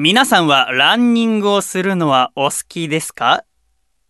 皆さんはランニングをするのはお好きですか？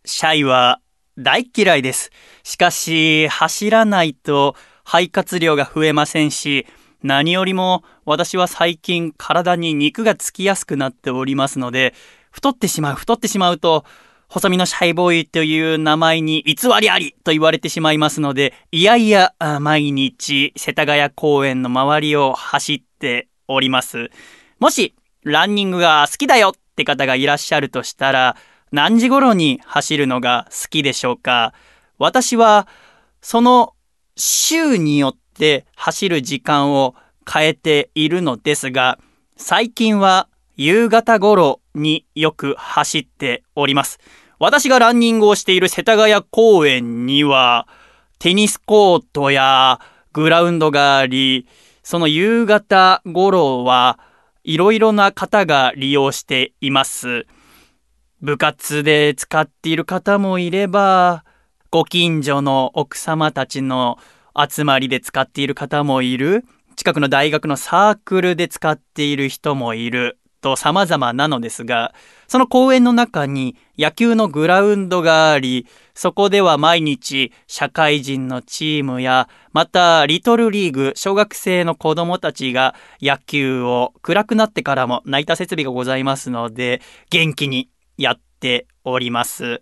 シャイは大嫌いです。しかし、走らないと肺活量が増えませんし、何よりも私は最近体に肉がつきやすくなっておりますので、太ってしまう、太ってしまうと、細身のシャイボーイという名前に偽りありと言われてしまいますので、いやいや、毎日世田谷公園の周りを走っております。もし、ランニングが好きだよって方がいらっしゃるとしたら、何時頃に走るのが好きでしょうか？私は、その週によって走る時間を変えているのですが、最近は夕方頃によく走っております。私がランニングをしている世田谷公園には、テニスコートやグラウンドがあり、その夕方頃はいろいろな方が利用しています。部活で使っている方もいれば、ご近所の奥様たちの集まりで使っている方もいる。近くの大学のサークルで使っている人もいる。と様々なのですが、その公園の中に野球のグラウンドがあり、そこでは毎日社会人のチームや、またリトルリーグ、小学生の子供たちが野球を暗くなってからも泣いた設備がございますので、元気にやっております。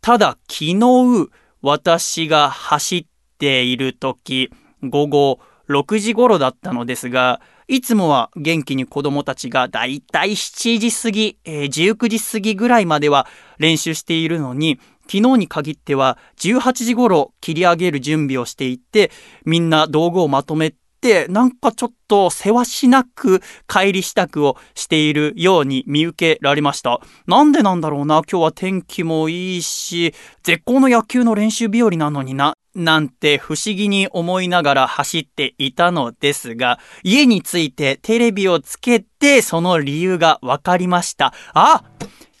ただ昨日私が走っている時、午後6時頃だったのですが、いつもは元気に子供たちがだいたい7時過ぎ、えー、19時過ぎぐらいまでは練習しているのに、昨日に限っては18時頃切り上げる準備をしていて、みんな道具をまとめて、なんかちょっとせわしなく帰り支度をしているように見受けられました。なんでなんだろうな、今日は天気もいいし、絶好の野球の練習日和なのにな、なんて不思議に思いながら走っていたのですが、家に着いてテレビをつけてその理由が分かりました。あ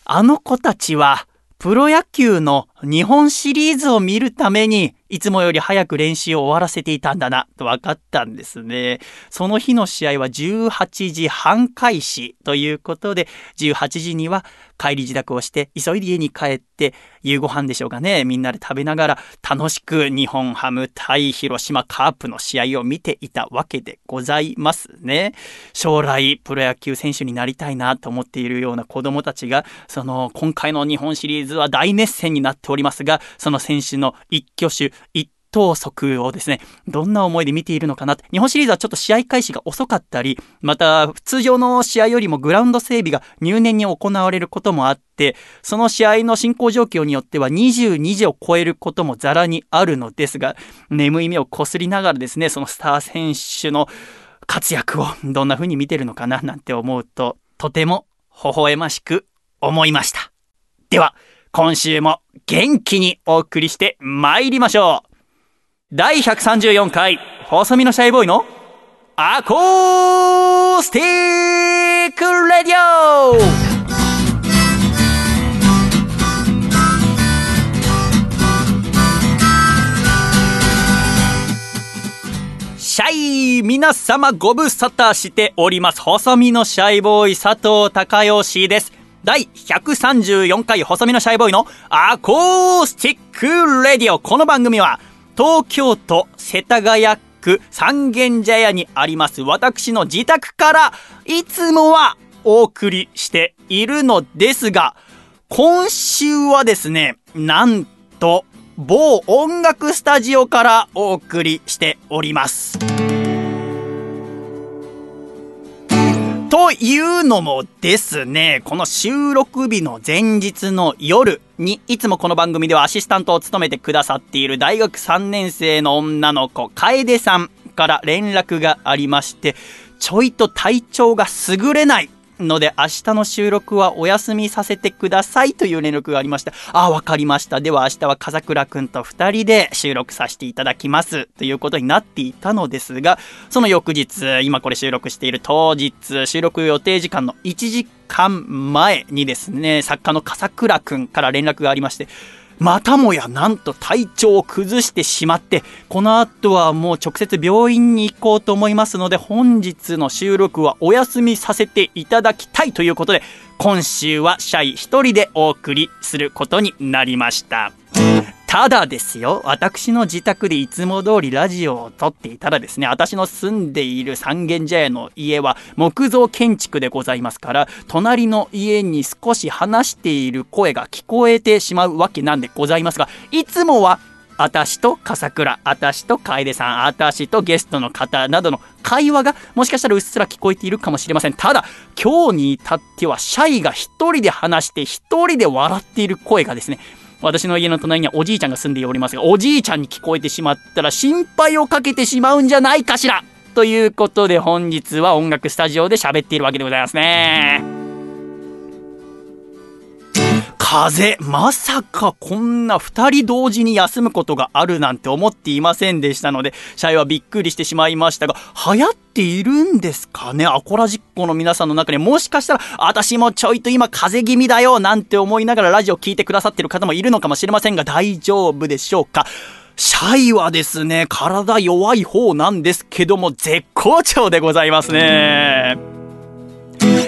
あの子たちはプロ野球の日本シリーズを見るためにいつもより早く練習を終わらせていたんだな、と分かったんですね。その日の試合は18時半開始ということで、18時には帰り自宅をして、急いで家に帰って、夕ご飯でしょうかね、みんなで食べながら、楽しく日本ハム対広島カープの試合を見ていたわけでございますね。将来、プロ野球選手になりたいなと思っているような子供たちが、その、今回の日本シリーズは大熱戦になっておりますが、その選手の一挙手、一投足をですね、どんな思いで見ているのかな日本シリーズはちょっと試合開始が遅かったり、また通常の試合よりもグラウンド整備が入念に行われることもあって、その試合の進行状況によっては22時を超えることもザラにあるのですが、眠い目をこすりながらですね、そのスター選手の活躍をどんな風に見てるのかななんて思うと、とても微笑ましく思いました。では、今週も元気にお送りして参りましょう第134回、細身のシャイボーイのアコースティックレディオはい皆様ご無沙汰しております。細身のシャイボーイ佐藤孝義です。第134回細身のシャイボーイのアコースティックレディオ。この番組は東京都世田谷区三軒茶屋にあります私の自宅からいつもはお送りしているのですが、今週はですね、なんと某音楽スタジオからお送りしております。というのもですね、この収録日の前日の夜に、いつもこの番組ではアシスタントを務めてくださっている大学3年生の女の子、楓さんから連絡がありまして、ちょいと体調が優れないので明日の収録はお休みさせてくださいという連絡がありました。あ、わかりました。では明日は風倉くんと二人で収録させていただきます。ということになっていたのですが、その翌日、今これ収録している当日、収録予定時間の1時間前にですね、作家の笠倉くんから連絡がありまして、またもやなんと体調を崩してしまって、この後はもう直接病院に行こうと思いますので、本日の収録はお休みさせていただきたいということで、今週はシャイ一人でお送りすることになりました。ただですよ、私の自宅でいつも通りラジオを撮っていたらですね、私の住んでいる三軒茶屋の家は木造建築でございますから、隣の家に少し話している声が聞こえてしまうわけなんでございますが、いつもはあたしと笠倉、あたしと楓さん、あたしとゲストの方などの会話がもしかしたらうっすら聞こえているかもしれません。ただ、今日に至ってはシャイが一人で話して一人で笑っている声がですね、私の家の隣にはおじいちゃんが住んでおりますが、おじいちゃんに聞こえてしまったら心配をかけてしまうんじゃないかしらということで本日は音楽スタジオで喋っているわけでございますね。風まさかこんな2人同時に休むことがあるなんて思っていませんでしたので、シャイはびっくりしてしまいましたが、流行っているんですかね？アコラジッコの皆さんの中にもしかしたら、私もちょいと今風邪気味だよなんて思いながらラジオ聴いてくださってる方もいるのかもしれませんが、大丈夫でしょうか？シャイはですね、体弱い方なんですけども、絶好調でございますね。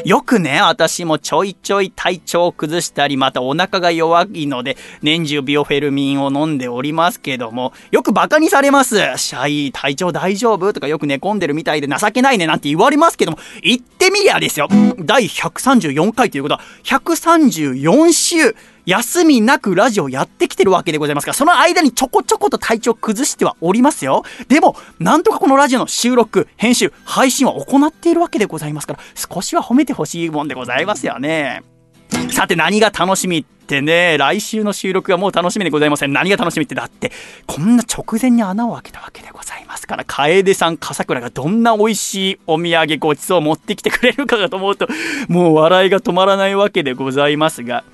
よくね、私もちょいちょい体調を崩したり、またお腹が弱いので、年中ビオフェルミンを飲んでおりますけども、よく馬鹿にされます。シャイ、体調大丈夫？とかよく寝込んでるみたいで情けないねなんて言われますけども、言ってみりゃですよ。第134回ということは、134週、休みなくラジオやってきてるわけでございますから、その間にちょこちょこと体調崩してはおりますよ。でも、なんとかこのラジオの収録、編集、配信は行っているわけでございますから、少しは褒めてほしいもんでございますよね。さて何が楽しみってね、来週の収録がもう楽しみでございません。何が楽しみってだって、こんな直前に穴を開けたわけでございますから、楓さん、笠倉がどんな美味しいお土産ごちそうを持ってきてくれるかと思うと、もう笑いが止まらないわけでございますが、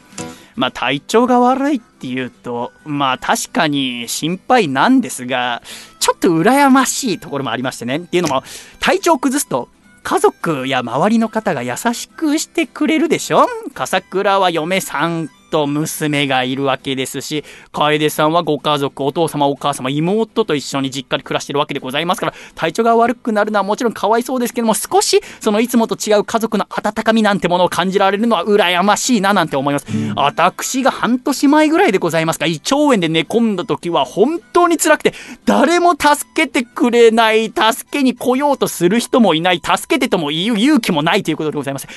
まあ体調が悪いっていうと、まあ確かに心配なんですが、ちょっと羨ましいところもありましてね。っていうのも、体調を崩すと、家族や周りの方が優しくしてくれるでしょ？笠倉は嫁さんと娘がいるわけですし、楓さんはご家族、お父様、お母様、妹と一緒に実家で暮らしてるわけでございますから、体調が悪くなるのはもちろんかわいそうですけども、少しそのいつもと違う家族の温かみなんてものを感じられるのは羨ましいななんて思います。私が半年前ぐらいでございますか、胃腸炎で寝込んだ時は本当に辛くて、誰も助けてくれない、助けに来ようとする人もいない、助けてとも言う勇気もないということでございます。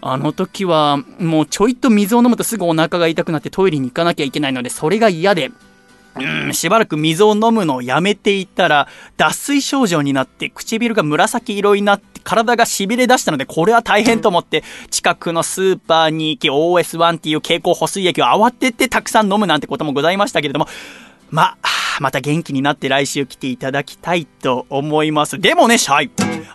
あの時はもうちょいと水を飲むとすぐお腹が痛くなってトイレに行かなきゃいけないのでそれが嫌で。うん、しばらく水を飲むのをやめていたら、脱水症状になって唇が紫色になって体が痺れ出したので、これは大変と思って、近くのスーパーに行き OS1 っていう蛍光補水液を慌ててたくさん飲むなんてこともございましたけれども、まあ、また元気になって来週来ていただきたいと思います。でもね、シャイ。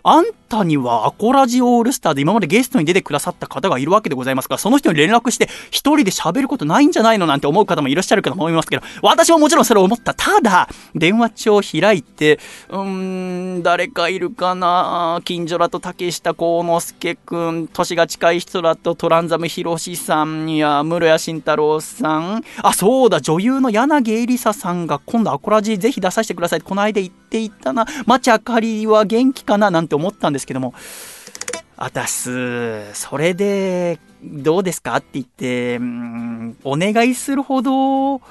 あんたにはアコラジオールスターで今までゲストに出てくださった方がいるわけでございますから、その人に連絡して一人で喋ることないんじゃないのなんて思う方もいらっしゃるかと思いますけど、私ももちろんそれを思った。ただ、電話帳を開いて、うーん、誰かいるかな？近所だと竹下幸之助くん、年が近い人だとトランザムヒロシさんや室谷慎太郎さん、あ、そうだ、女優の柳恵里沙さんが今度アコラジぜひ出させてくださいこの間言っていたな。町あかりは元気かななんて思ったんですけども、あたす、それで、どうですかって言って、うん、お願いするほど、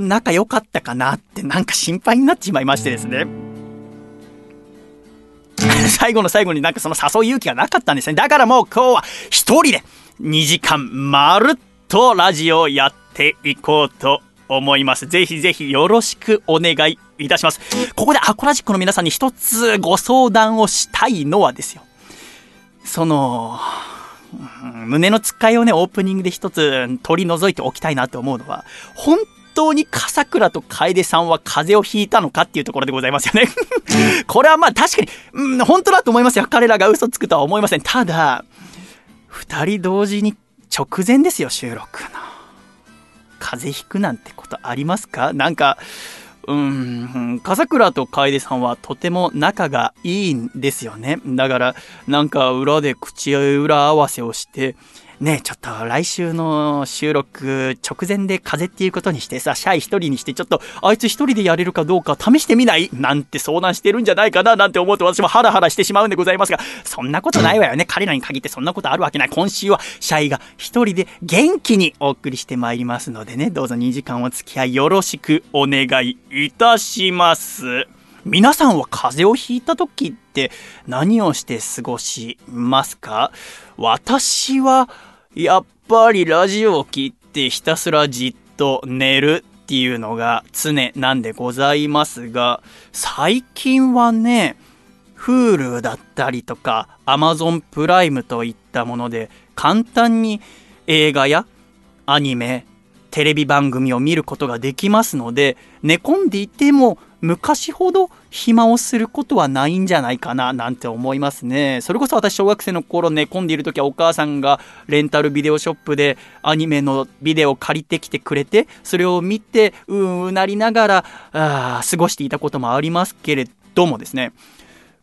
仲良かったかなってなんか心配になってしまいましてですね。最後の最後になんかその誘う勇気がなかったんですね。だからもう今日は一人で2時間まるっとラジオをやっていこうと思います。ぜひぜひよろしくお願いいたします。ここでアコラジックの皆さんに一つご相談をしたいのはですよ。その、胸のつっかいをね、オープニングで一つ取り除いておきたいなと思うのは、本当に笠倉と楓さんは風邪をひいたのかっていうところでございますよね これはまあ確かに、うん、本当だと思いますよ。彼らが嘘つくとは思いません。ただ、二人同時に直前ですよ、収録の。風邪ひくなんてことありますか？なんか、うん、笠倉と楓さんはとても仲がいいんですよね。だから、なんか裏で口裏合わせをして、ねちょっと来週の収録直前で風邪っていうことにしてさ、シャイ一人にしてちょっとあいつ一人でやれるかどうか試してみない？なんて相談してるんじゃないかな？なんて思うと私もハラハラしてしまうんでございますが、そんなことないわよね。彼らに限ってそんなことあるわけない。今週はシャイが一人で元気にお送りしてまいりますのでね、どうぞ2時間お付き合いよろしくお願いいたします。皆さんは風邪をひいた時って何をして過ごしますか？私はやっぱりラジオを聴いてひたすらじっと寝るっていうのが常なんでございますが、最近はね、Hulu だったりとか Amazon プライムといったもので簡単に映画やアニメ、テレビ番組を見ることができますので、寝込んでいても昔ほど暇をすることはないんじゃないかななんて思いますね。それこそ私小学生の頃寝込んでいる時はお母さんがレンタルビデオショップでアニメのビデオを借りてきてくれて、それを見てうーうなりながらあ過ごしていたこともありますけれどもですね、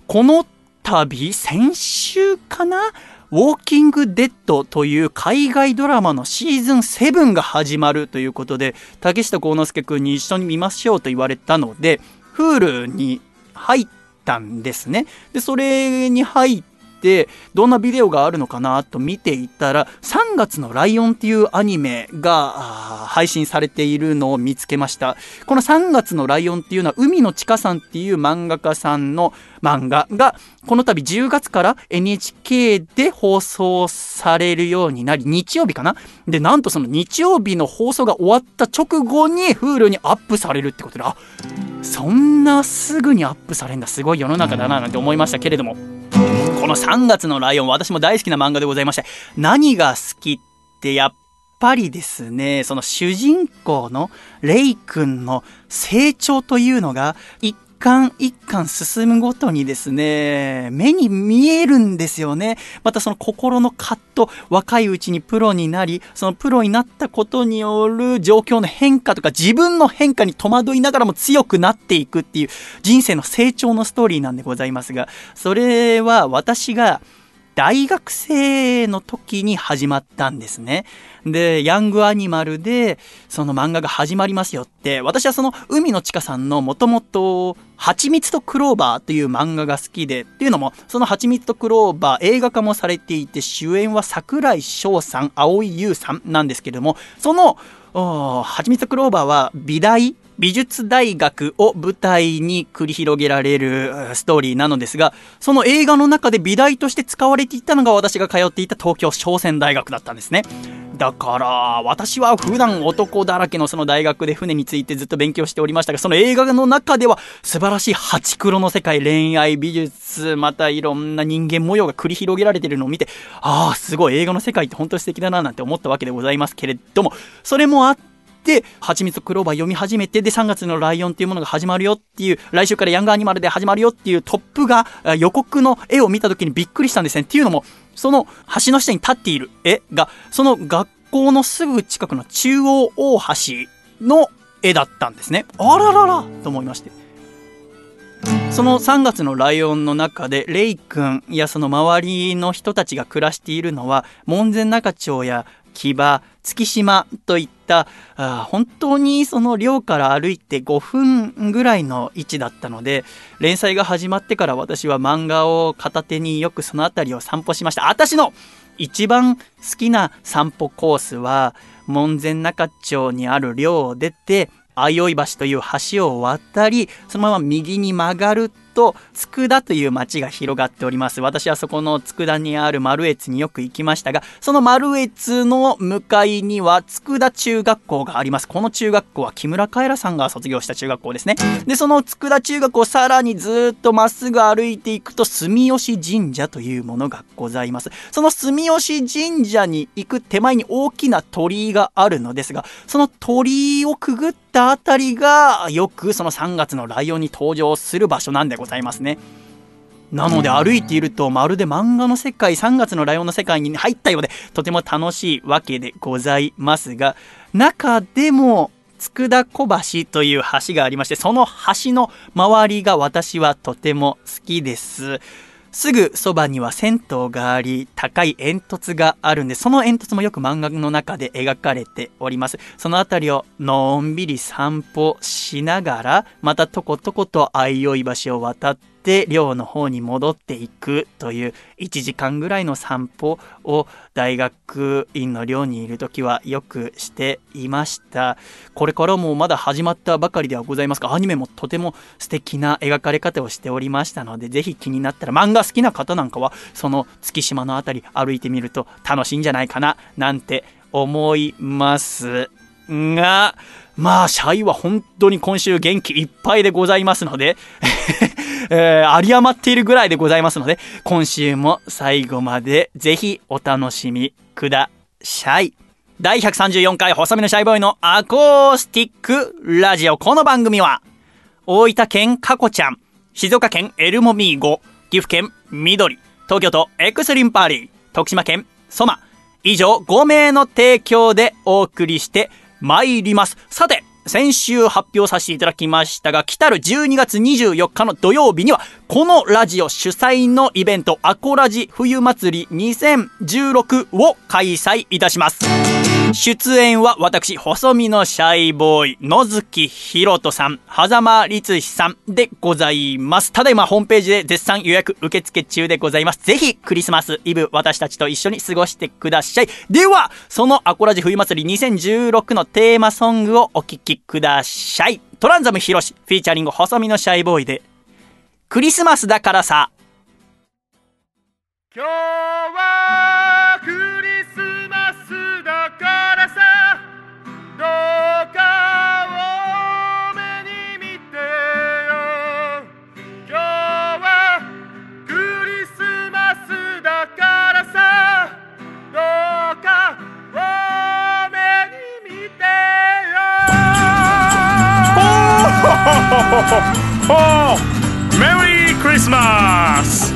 この度先週かな？ウォーキングデッドという海外ドラマのシーズン7が始まるということで、竹下幸之介君に一緒に見ましょうと言われたので、Hulu に入ったんですね。で、それに入って、どんなビデオがあるのかなと見ていたら、3月のライオンっていうアニメが配信されているのを見つけました。この3月のライオンっていうのは、海野千佳さんっていう漫画家さんの漫画が、この度10月から NHK で放送されるようになり、日曜日かな？で、なんとその日曜日の放送が終わった直後に Hulu にアップされるってことで、あ、そんなすぐにアップされるんだ。すごい世の中だななんて思いましたけれども。この3月のライオン、私も大好きな漫画でございまして、何が好きってやっぱりですね、その主人公のレイ君の成長というのが一巻一巻進むごとにですね、目に見えるんですよね。またその心の葛藤、若いうちにプロになり、そのプロになったことによる状況の変化とか自分の変化に戸惑いながらも強くなっていくっていう人生の成長のストーリーなんでございますが、それは私が大学生の時に始まったんですね。で、ヤングアニマルで、その漫画が始まりますよって、私はその海野千佳さんのもともと、蜂蜜とクローバーという漫画が好きで、っていうのも、その蜂蜜とクローバー映画化もされていて、主演は桜井翔さん、蒼井優さんなんですけれども、その、蜂蜜とクローバーは美大美術大学を舞台に繰り広げられるストーリーなのですが、その映画の中で美大として使われていたのが私が通っていた東京商船大学だったんですね。だから、私は普段男だらけのその大学で船についてずっと勉強しておりましたが、その映画の中では素晴らしいハチクロの世界、恋愛、美術、またいろんな人間模様が繰り広げられているのを見て、ああ、すごい映画の世界って本当に素敵だななんて思ったわけでございますけれども、それもあって、蜂蜜クローバー読み始めて、で、3月のライオンっていうものが始まるよっていう、来週からヤングアニマルで始まるよっていうトップが予告の絵を見た時にびっくりしたんですね。っていうのも、その橋の下に立っている絵が、その学校のすぐ近くの中央大橋の絵だったんですね。あらららと思いまして。その3月のライオンの中で、レイ君やその周りの人たちが暮らしているのは、門前仲町や木場、月島といったあ本当にその寮から歩いて5分ぐらいの位置だったので連載が始まってから私は漫画を片手によくその辺りを散歩しました。私の一番好きな散歩コースは門前仲町にある寮を出て相生橋という橋を渡りそのまま右に曲がると、佃という町が広がっております。私はそこの佃にある丸越によく行きましたが、その丸越の向かいには佃中学校があります。この中学校は木村カエラさんが卒業した中学校ですね。で、その佃中学校さらにずっとまっすぐ歩いていくと住吉神社というものがございます。その住吉神社に行く手前に大きな鳥居があるのですが、その鳥居をくぐったあたりがよくその3月のライオンに登場する場所なんでございます。ざいますね。なので歩いているとまるで漫画の世界、3月のライオンの世界に入ったようで、とても楽しいわけでございますが、中でも、佃小橋という橋がありまして、その橋の周りが私はとても好きです。すぐそばには銭湯があり、高い煙突があるんで、その煙突もよく漫画の中で描かれております。その辺りをのんびり散歩しながら、またとことこと相生橋を渡って、て寮の方に戻っていくという1時間ぐらいの散歩を大学院の寮にいる時はよくしていました。これからもまだ始まったばかりではございますがアニメもとても素敵な描かれ方をしておりましたのでぜひ気になったら漫画好きな方なんかはその月島の辺り歩いてみると楽しいんじゃないかななんて思います。がまあ、シャイは本当に今週元気いっぱいでございますので えー、有り余っているぐらいでございますので、今週も最後までぜひお楽しみください。第134回細身のシャイボーイのアコースティックラジオ。この番組は、大分県カコちゃん、静岡県エルモミーゴ、岐阜県緑、東京都エクスリンパーリー、徳島県ソマ、以上5名の提供でお送りして参ります。さて、先週発表させていただきましたが、来たる12月24日の土曜日には、このラジオ主催のイベント、アコラジ冬祭り2016を開催いたします。出演は私、細身のシャイボーイ、野月ひろとさん、狭間律史さんでございます。ただいまホームページで絶賛予約受付中でございます。ぜひクリスマスイブ私たちと一緒に過ごしてください。では、そのアコラジ冬祭り2016のテーマソングをお聴きください。トランザムヒロシ、フィーチャリング細身のシャイボーイで、クリスマスだからさ。今日はメリークリスマス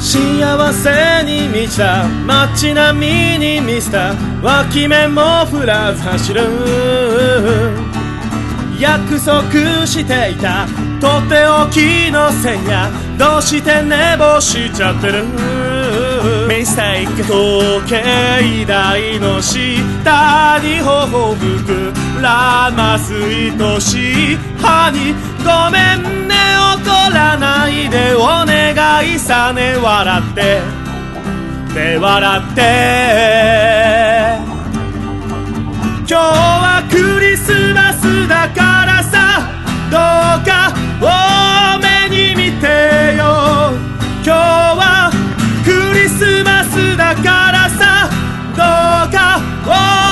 幸せに満ちた街並みに見せた脇目も振らず走る約束していたとっておきの線やどうして寝坊しちゃってるミステイク時計台の下に頬吹くらます愛しい歯にごめんね怒らないでお願いさね笑って。ね笑って。今日はクリスマスだからさ。どうか多めに見てよ。今日はクリスマスだからさ。どうか多めに見てよ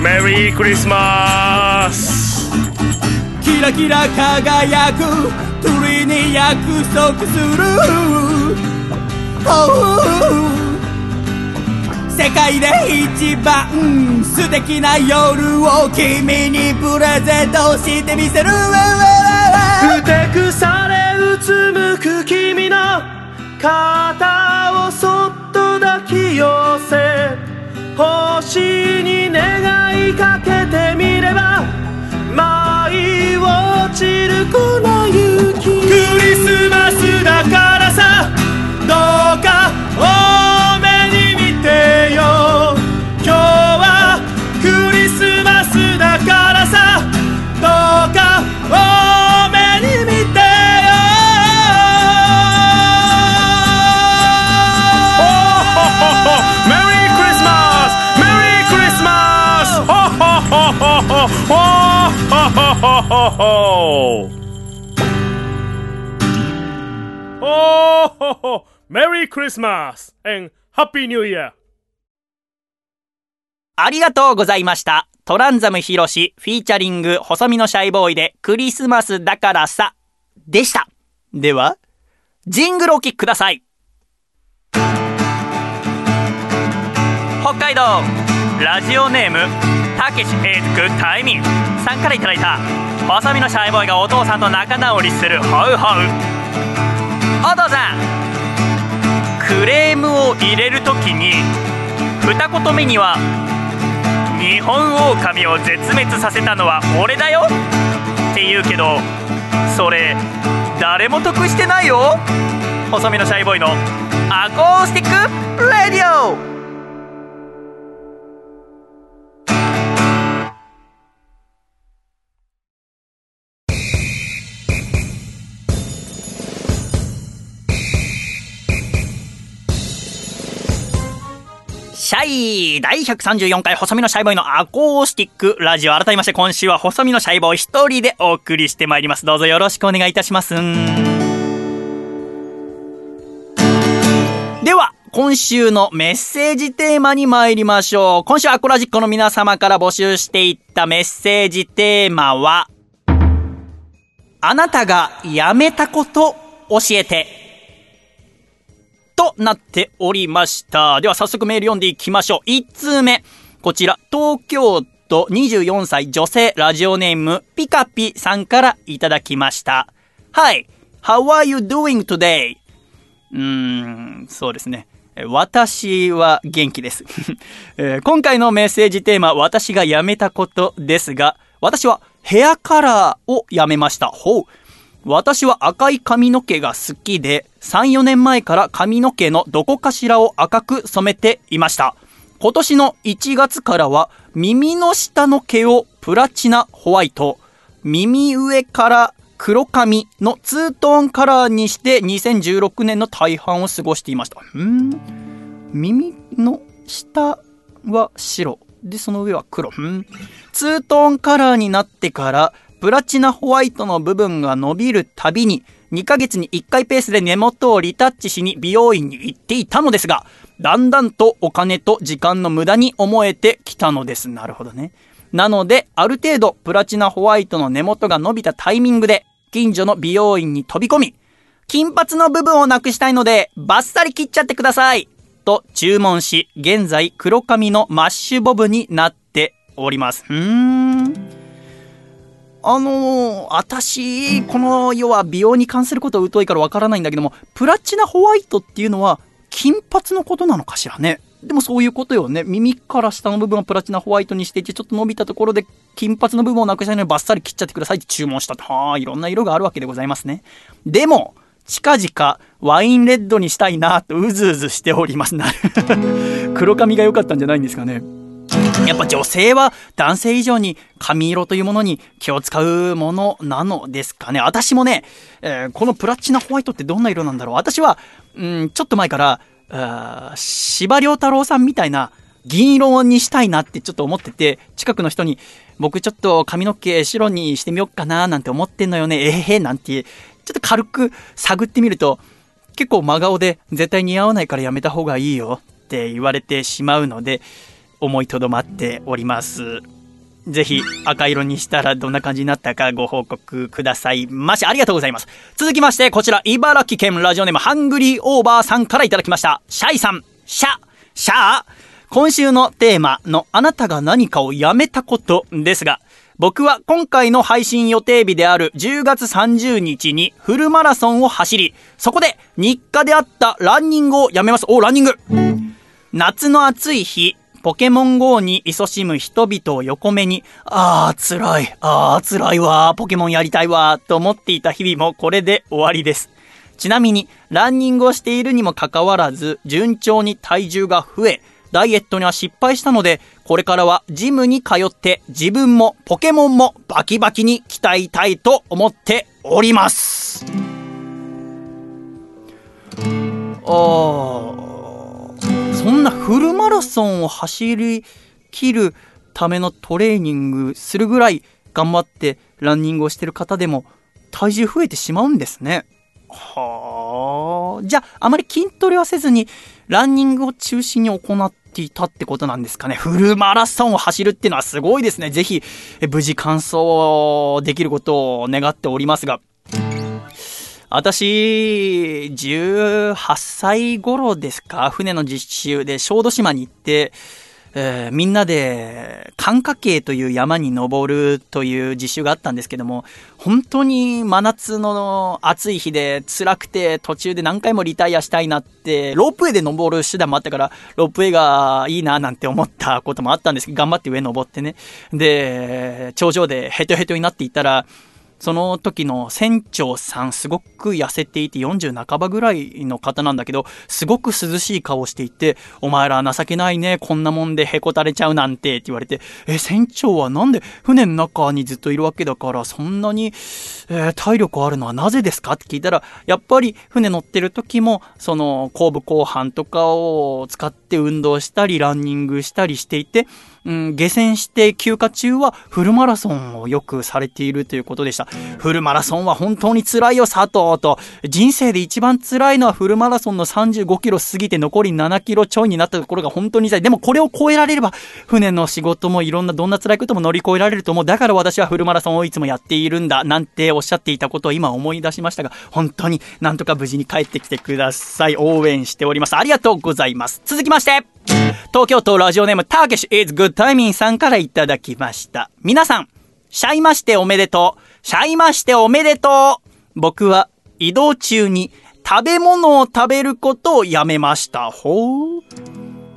メリークリスマスキラキラ輝く鳥に約束する、世界で一番素敵な夜を君にプレゼントしてみせる。ふてくされうつむく君の肩をそっと抱き寄せ星に願いかけてみれば舞い落ちるこの雪クリスマスだからさどうか Merry Christmas and Happy New Year! ありがとうございました。トランザムヒロシフィーチャリング細身のシャイボーイでクリスマスだからさでした。では、ジングルお聴きください。北海道ラジオネームたけし平福タイミンさんからいただいた細身のシャイボーイがお父さんと仲直りするホウホウお父さんクレームを入れる時に二言目には「日本狼を絶滅させたのは俺だよって言うけどそれ誰も得してないよ。細身のシャイボーイのアコースティックレディオ。シャイ第134回細身のシャイボーイのアコースティックラジオ改めまして今週は細身のシャイボーイ一人でお送りしてまいります。どうぞよろしくお願いいたします。では今週のメッセージテーマに参りましょう。今週アコラジックの皆様から募集していったメッセージテーマはあなたがやめたこと教えて。となっておりました。では早速メール読んでいきましょう。1通目。こちら、東京都24歳女性ラジオネームピカピさんからいただきました。はい。How are you doing today? うーん、そうですね。私は元気です、えー今回のメッセージテーマ、私がやめたことですが、私はヘアカラーをやめました。ほう。私は赤い髪の毛が好きで、3、4年前から髪の毛のどこかしらを赤く染めていました。今年の1月からは耳の下の毛をプラチナホワイト、耳上から黒髪のツートーンカラーにして2016年の大半を過ごしていました。うーん？耳の下は白。で、その上は黒。うん？ツートーンカラーになってから、プラチナホワイトの部分が伸びるたびに、2ヶ月に1回ペースで根元をリタッチしに美容院に行っていたのですが、だんだんとお金と時間の無駄に思えてきたのです。なるほどね。なので、ある程度プラチナホワイトの根元が伸びたタイミングで、近所の美容院に飛び込み、金髪の部分をなくしたいので、バッサリ切っちゃってくださいと注文し、現在黒髪のマッシュボブになっております。うーん。あのー、私、この世は美容に関することは疎いからわからないんだけども、プラチナホワイトっていうのは、金髪のことなのかしらね。でもそういうことよね。耳から下の部分をプラチナホワイトにしていて、ちょっと伸びたところで、金髪の部分をなくしたいのでバッサリ切っちゃってくださいって注文したと。はあ、いろんな色があるわけでございますね。でも、近々、ワインレッドにしたいなとうずうずしております。なる黒髪が良かったんじゃないんですかね。やっぱ女性は男性以上に髪色というものに気を使うものなのですかね。私もね、えーこのプラチナホワイトってどんな色なんだろう。私は、うん、ちょっと前から、あー司馬遼太郎さんみたいな銀色にしたいなってちょっと思ってて、近くの人に、僕ちょっと髪の毛白にしてみよっかななんて思ってんのよね。えへへなんて、ちょっと軽く探ってみると、結構真顔で絶対似合わないからやめた方がいいよって言われてしまうので、思いとどまっております。ぜひ赤色にしたらどんな感じになったかご報告くださいまし。ありがとうございます。続きまして、こちら、茨城県ラジオネームハングリーオーバーさんからいただきました。シャイさん、シャ、シャ今週のテーマのあなたが何かをやめたことですが、僕は今回の配信予定日である10月30日にフルマラソンを走り、そこで日課であったランニングをやめます。お、ランニング夏の暑い日、ポケモン GO に勤しむ人々を横目に、あー辛い、あー辛いわ、ポケモンやりたいわ、と思っていた日々もこれで終わりです。ちなみに、ランニングをしているにもかかわらず、順調に体重が増え、ダイエットには失敗したので、これからはジムに通って自分もポケモンもバキバキに鍛えたいと思っております。あーそんなフルマラソンを走り切るためのトレーニングするぐらい頑張ってランニングをしてる方でも体重増えてしまうんですね。はあ。じゃあ、あまり筋トレはせずに、ランニングを中心に行っていたってことなんですかね。フルマラソンを走るっていうのはすごいですね。ぜひ、無事完走できることを願っておりますが。私、18歳頃ですか？船の実習で小豆島に行って、えー、みんなで、寒華渓という山に登るという実習があったんですけども、本当に真夏の暑い日で辛くて途中で何回もリタイアしたいなって、ロープウェイで登る手段もあったから、ロープウェイがいいななんて思ったこともあったんですけど、頑張って上登ってね。で、頂上でヘトヘトになっていたら、その時の船長さん、すごく痩せていて40半ばぐらいの方なんだけど、すごく涼しい顔をしていて、お前ら情けないね、こんなもんでへこたれちゃうなんて、って言われて、え、船長はなんで船の中にずっといるわけだから、そんなに、えー、体力あるのはなぜですか？って聞いたら、やっぱり船乗ってる時も、その後部後半とかを使って運動したり、ランニングしたりしていて、うん、下船して休暇中はフルマラソンをよくされているということでした。フルマラソンは本当に辛いよ、佐藤と。人生で一番辛いのはフルマラソンの35キロ過ぎて残り7キロちょいになったところが本当に辛い。でもこれを超えられれば、船の仕事もいろんなどんな辛いことも乗り越えられると思う。だから私はフルマラソンをいつもやっているんだ。なんておっしゃっていたことを今思い出しましたが、本当になんとか無事に帰ってきてください。応援しております。ありがとうございます。続きまして、東京都ラジオネームたけし is good timing さんからいただきました。皆さん、シャイましておめでとう。シャイましておめでとう。僕は移動中に食べ物を食べることをやめました。ほう。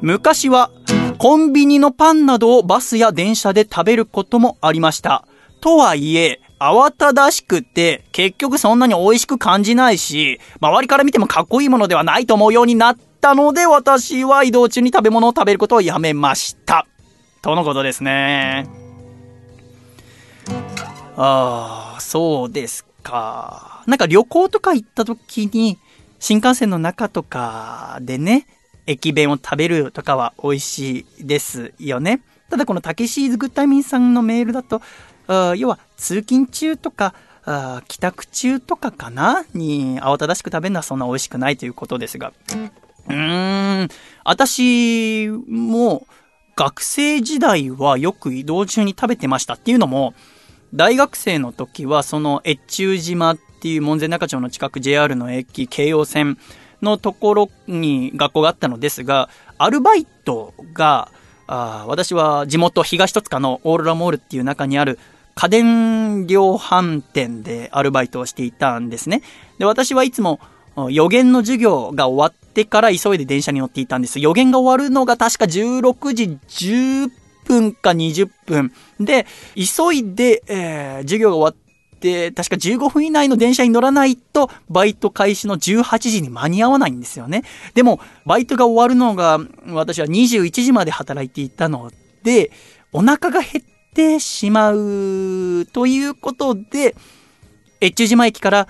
昔はコンビニのパンなどをバスや電車で食べることもありました。とはいえ、慌ただしくて、結局そんなに美味しく感じないし、周りから見てもかっこいいものではないと思うようになったので、私は移動中に食べ物を食べることをやめました。とのことですね。ああ、そうですか。なんか旅行とか行った時に、新幹線の中とかでね、駅弁を食べるとかは美味しいですよね。ただこのタケシーズグッタイミンさんのメールだと、あ要は通勤中とか、あ帰宅中とかかな？に慌ただしく食べるのはそんな美味しくないということですが。うーん、私も学生時代はよく移動中に食べてましたっていうのも、大学生の時はその越中島っていう門前仲町の近く JR の駅、京葉線のところに学校があったのですが、アルバイトが、あ私は地元東戸塚のオーロラモールっていう中にある家電量販店でアルバイトをしていたんですね。で、私はいつも予言の授業が終わってから急いで電車に乗っていたんです。予言が終わるのが確か16時10分か20分。で、急いで、えー、授業が終わって、確か15分以内の電車に乗らないと、バイト開始の18時に間に合わないんですよね。でも、バイトが終わるのが、私は21時まで働いていたので、お腹が減ってしまうということで、越中島駅から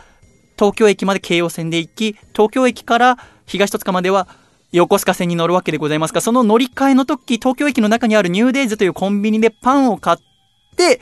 東京駅まで京葉線で行き、東京駅から東戸塚までは横須賀線に乗るわけでございますが、その乗り換えの時、東京駅の中にあるニューデイズというコンビニでパンを買って、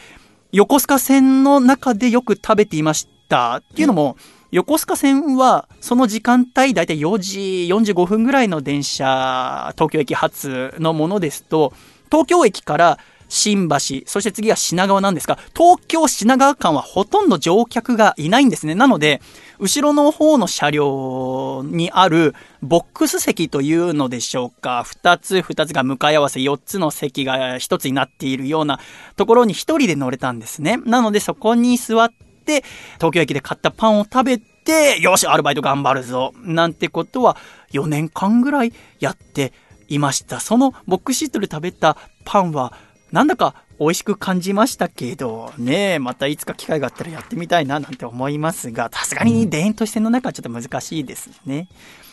横須賀線の中でよく食べていました。っていうのも、横須賀線はその時間帯、だいたい4時45分ぐらいの電車、東京駅発のものですと、東京駅から新橋、そして次は品川なんですが、東京品川間はほとんど乗客がいないんですね。なので、後ろの方の車両にあるボックス席というのでしょうか。二つ二つが向かい合わせ、四つの席が一つになっているようなところに一人で乗れたんですね。なのでそこに座って、東京駅で買ったパンを食べて、よし、アルバイト頑張るぞ。なんてことは4年間ぐらいやっていました。そのボックスシートで食べたパンは、なんだか美味しく感じましたけど、ねまたいつか機会があったらやってみたいななんて思いますが、さすがに田園都市線の中はちょっと難しいですね。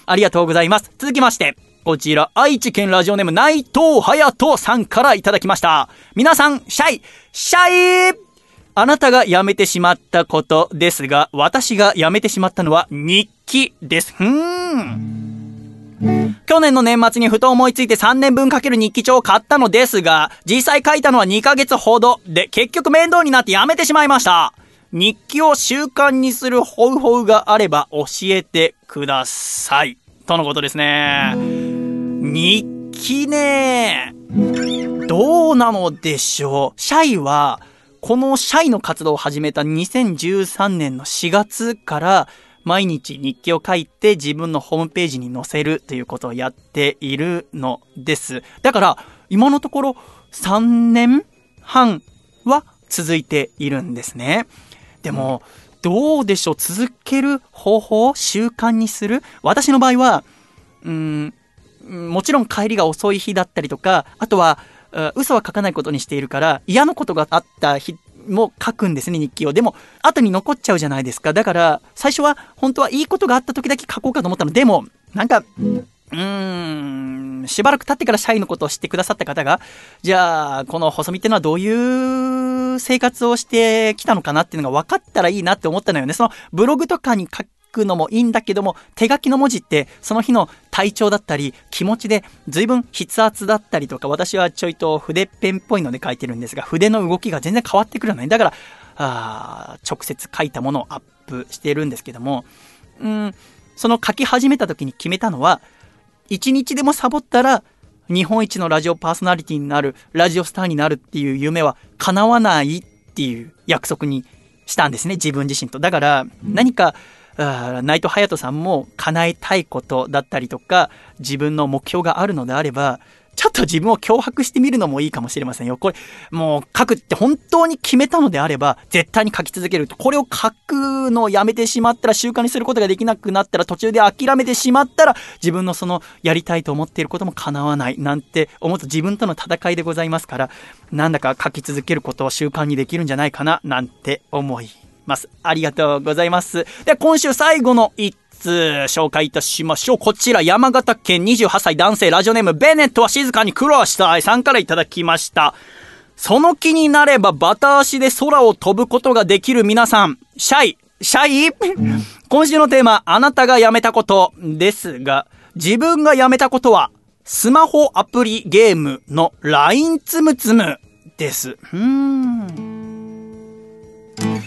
ありがとうございます。続きまして、こちら、愛知県ラジオネーム内藤隼人さんからいただきました。皆さん、シャイシャイあなたが辞めてしまったことですが、私が辞めてしまったのは日記です。ふーん。去年の年末にふと思いついて3年分かける日記帳を買ったのですが、実際書いたのは2ヶ月ほどで、結局面倒になってやめてしまいました。日記を習慣にするホウホウがあれば教えてください。とのことですね。日記ねどうなのでしょう。シャイは、このシャイの活動を始めた2013年の4月から、毎日日記を書いて自分のホームページに載せるということをやっているのです。だから、今のところ3年半は続いているんですね。でも、どうでしょう続ける方法を習慣にする私の場合は、うん、もちろん帰りが遅い日だったりとか、あとは、嘘は書かないことにしているから、嫌なことがあった日も書くんですね、日記を。でも、後に残っちゃうじゃないですか。だから、最初は本当はいいことがあった時だけ書こうかと思ったの。でも、なんか、うーん、しばらく経ってから社員のことを知ってくださった方が、じゃあ、この細身ってのはどういう生活をしてきたのかなっていうのが分かったらいいなって思ったのよね。そのブログとかに書くのもいいんだけども、手書きの文字ってその日の体調だったり、気持ちで随分筆圧だったりとか、私はちょいと筆ペンっぽいので書いてるんですが、筆の動きが全然変わってくるのね。だから、あ直接書いたものをアップしてるんですけども、うん、その書き始めた時に決めたのは、一日でもサボったら、日本一のラジオパーソナリティになる、ラジオスターになるっていう夢は叶わないっていう約束にしたんですね、自分自身と。だから、何か、ナイトハヤトさんも叶えたいことだったりとか、自分の目標があるのであれば、ちょっと自分を脅迫してみるのもいいかもしれませんよ。これ、もう書くって本当に決めたのであれば、絶対に書き続けると。これを書くのをやめてしまったら、習慣にすることができなくなったら、途中で諦めてしまったら、自分のその、やりたいと思っていることも叶わない、なんて思うと自分との戦いでございますから、なんだか書き続けることを習慣にできるんじゃないかな、なんて思います。ありがとうございます。で、今週最後の一通紹介いたしましょう。こちら、山形県28歳男性ラジオネーム、ベネットは静かに苦労したいさんからいただきました。その気になればバタ足で空を飛ぶことができる皆さん、シャイ、シャイ？今週のテーマ、あなたがやめたことですが、自分がやめたことは、スマホアプリゲームの LINE つむつむです。うーん。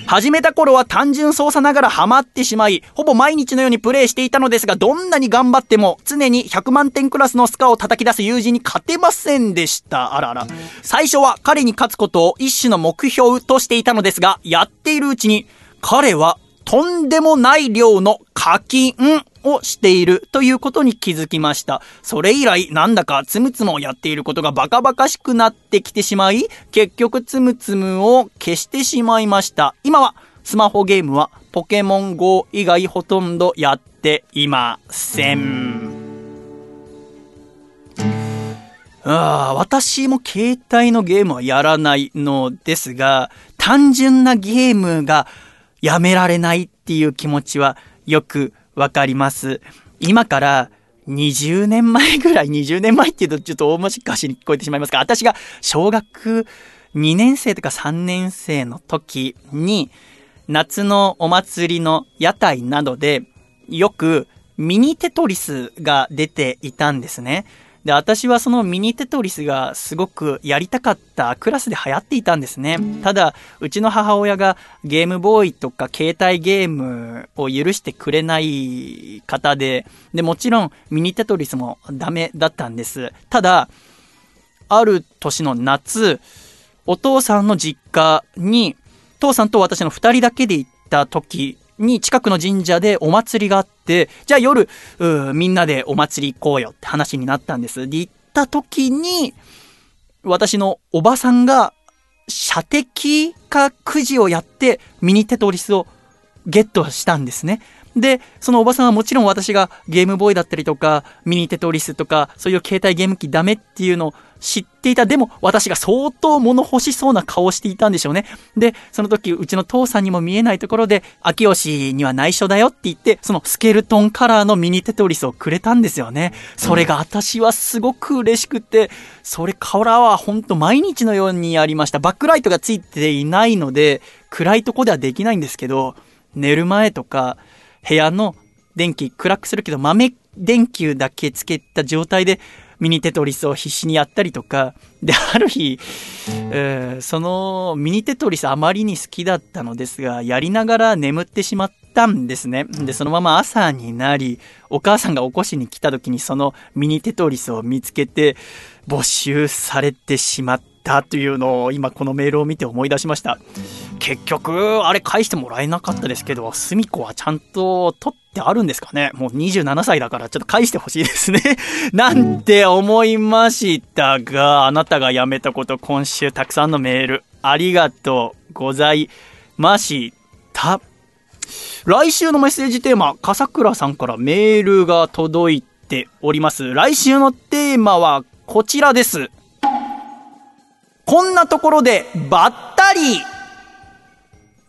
始めた頃は単純操作ながらハマってしまい、ほぼ毎日のようにプレイしていたのですが、どんなに頑張っても常に100万点クラスのスカを叩き出す友人に勝てませんでした。あらあら。最初は彼に勝つことを一種の目標としていたのですが、やっているうちに、彼はとんでもない量の課金をしているということに気づきました。それ以来、なんだかつむつむをやっていることがバカバカしくなってきてしまい、結局つむつむを消してしまいました。今はスマホゲームはポケモン GO 以外ほとんどやっていません。あ私も携帯のゲームはやらないのですが、単純なゲームがやめられないっていう気持ちはよくわかります。今から20年前ぐらい、20年前って言うとちょっと大文字かしに聞こえてしまいますが、私が小学2年生とか3年生の時に、夏のお祭りの屋台などで、よくミニテトリスが出ていたんですね。で、私はそのミニテトリスがすごくやりたかったクラスで流行っていたんですね。ただ、うちの母親がゲームボーイとか携帯ゲームを許してくれない方で、で、もちろんミニテトリスもダメだったんです。ただ、ある年の夏、お父さんの実家に、父さんと私の二人だけで行った時に近くの神社でお祭りがあって、じゃあ夜、みんなでお祭り行こうよって話になったんです。で、行った時に、私のおばさんが、射的かくじをやってミニテトリスをゲットしたんですね。で、そのおばさんはもちろん私がゲームボーイだったりとか、ミニテトリスとか、そういう携帯ゲーム機ダメっていうのを知っていた。でも、私が相当物欲しそうな顔をしていたんでしょうね。で、その時、うちの父さんにも見えないところで、秋吉には内緒だよって言って、そのスケルトンカラーのミニテトリスをくれたんですよね。それが私はすごく嬉しくて、それからは本当毎日のようにやりました。バックライトがついていないので、暗いとこではできないんですけど、寝る前とか、部屋の電気暗くするけど豆電球だけつけた状態でミニテトリスを必死にやったりとか、で、ある日、えー、そのミニテトリスあまりに好きだったのですが、やりながら眠ってしまったんですね。で、そのまま朝になり、お母さんが起こしに来た時にそのミニテトリスを見つけて、没収されてしまったというのを今このメールを見て思い出しました。結局、あれ返してもらえなかったですけど、すみこはちゃんと取ってあるんですかね？もう27歳だからちょっと返してほしいですね なんて思いましたが、あなたが辞めたこと今週たくさんのメールありがとうございました。来週のメッセージテーマ、笠倉さんからメールが届いております。来週のテーマはこちらです。こんなところでばったり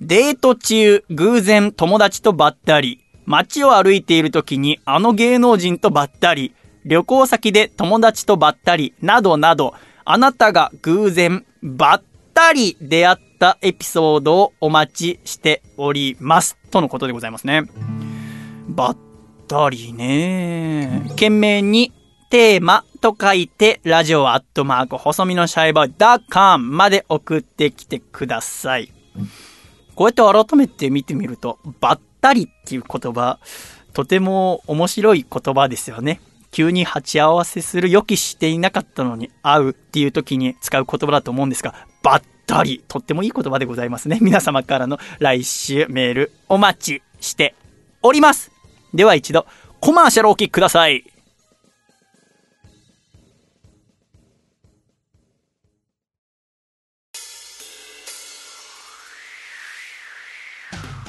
デート中、偶然友達とばったり。街を歩いている時にあの芸能人とばったり。旅行先で友達とばったり。などなど、あなたが偶然ばったり出会ったエピソードをお待ちしております。とのことでございますね。ばったりね。懸命にテーマと書いて、ラジオアットマーク、細身のシャイバーダカンまで送ってきてください。こうやって改めて見てみると、ばったりっていう言葉、とても面白い言葉ですよね。急に鉢合わせする予期していなかったのに会うっていう時に使う言葉だと思うんですが、ばったり、とってもいい言葉でございますね。皆様からの来週メールお待ちしております。では一度、コマーシャルお聞きください。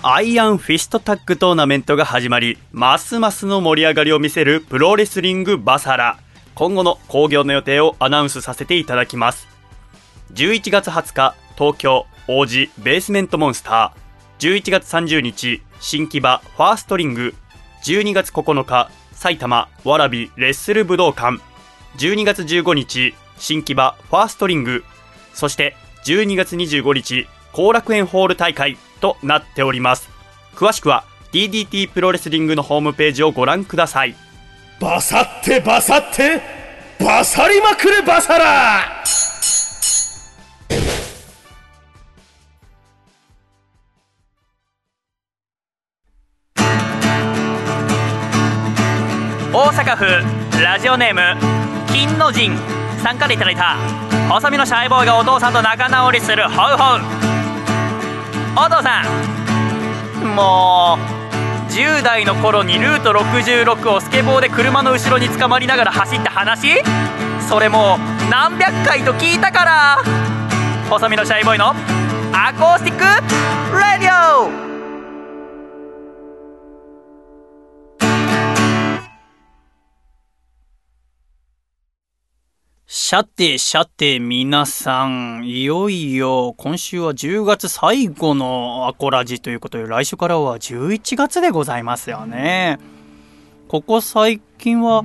アイアンフィストタッグトーナメントが始まり、ますますの盛り上がりを見せるプロレスリングバサラ。今後の興行の予定をアナウンスさせていただきます。11月20日、東京王子ベースメントモンスター。11月30日、新木場ファーストリング。12月9日、埼玉わらびレッスル武道館。12月15日、新木場ファーストリング。そして12月25日、後楽園ホール大会となっております。詳しくは DDT プロレスリングのホームページをご覧ください。バサってバサってバサりまくれバサラ。大阪府ラジオネーム金の神さんからいただいた細身のシャイボーイがお父さんと仲直りするホウホウお父さん。もう10代の頃にルート66をスケボーで車の後ろに捕まりながら走った話。それもう何百回と聞いたから。細身のシャイボーイのアコースティックラディオさて、さて、皆さん、いよいよ、今週は10月最後のアコラジということで、来週からは11月でございますよね。ここ最近は、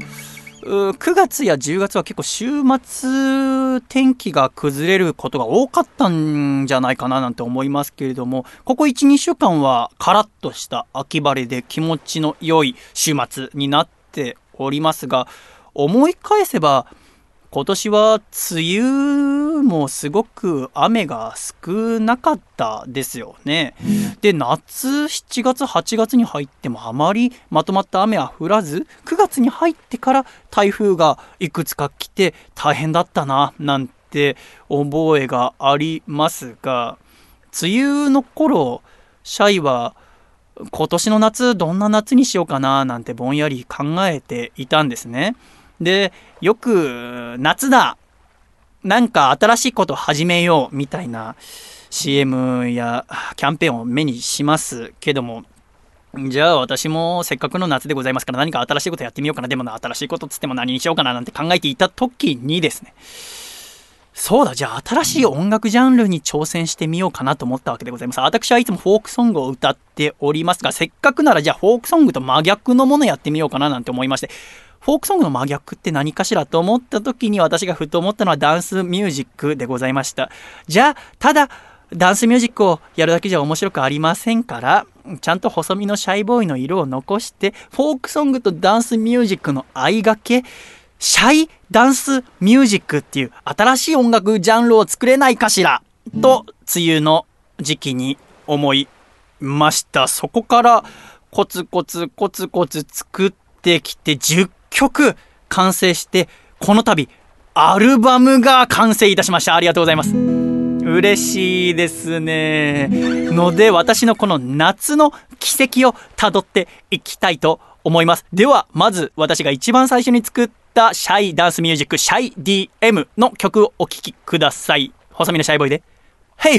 9月や10月は結構週末天気が崩れることが多かったんじゃないかななんて思いますけれども、ここ1、2週間はカラッとした秋晴れで気持ちの良い週末になっておりますが、思い返せば、今年は梅雨もすごく雨が少なかったですよね。で、夏7月8月に入ってもあまりまとまった雨は降らず、9月に入ってから台風がいくつか来て大変だったな、なんて覚えがありますが、梅雨の頃、シャイは今年の夏どんな夏にしようかななんてぼんやり考えていたんですね。で、よく、夏だなんか新しいこと始めようみたいな CM やキャンペーンを目にしますけども、じゃあ私もせっかくの夏でございますから何か新しいことやってみようかな。でもな、新しいことつっても何にしようかななんて考えていた時にですね、そうだ、じゃあ新しい音楽ジャンルに挑戦してみようかなと思ったわけでございます。私はいつもフォークソングを歌っておりますが、せっかくならじゃあフォークソングと真逆のものやってみようかななんて思いまして、フォークソングの真逆って何かしらと思った時に私がふと思ったのはダンスミュージックでございました。じゃあ、ただ、ダンスミュージックをやるだけじゃ面白くありませんから、ちゃんと細身のシャイボーイの色を残して、フォークソングとダンスミュージックの合いがけ、シャイダンスミュージックっていう新しい音楽ジャンルを作れないかしらと、梅雨の時期に思いました。そこからコツコツコツコツ作ってきて10曲完成して、この度、アルバムが完成いたしました。ありがとうございます。嬉しいですね。ので、私のこの夏の奇跡をたどっていきたいと思います。では、まず私が一番最初に作ったシャイダンスミュージック、シャイ DM の曲をお聴きください。細身のシャイボーイで、ヘイ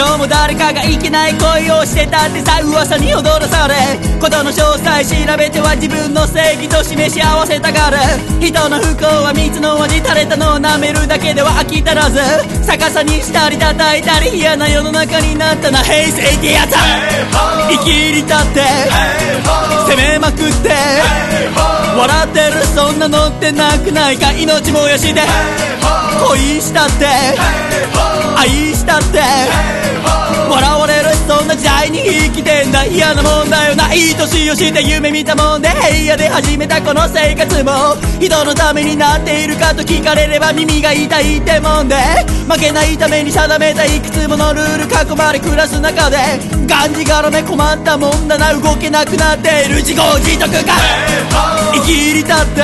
今日も誰かがいけない恋をしてたってさ噂に踊らされことの詳細調べては自分の正義と示し合わせたがる。人の不幸は蜜の味垂れたのを舐めるだけでは飽き足らず。逆さにしたり叩いたり嫌な世の中になったな平成ティアター生きり立って攻めまくって笑ってるそんなのってなくないか。命燃やして恋したって愛したって笑われな時代に生きてんだ。嫌なもんだよな。いい年をして夢見たもんで部屋で始めたこの生活も。人のためになっているかと聞かれれば耳が痛いってもんで負けないために定めたいくつものルール囲まれ暮らす中で。がんじがらめ困ったもんだな。動けなくなっている自業自得が。生きり立って。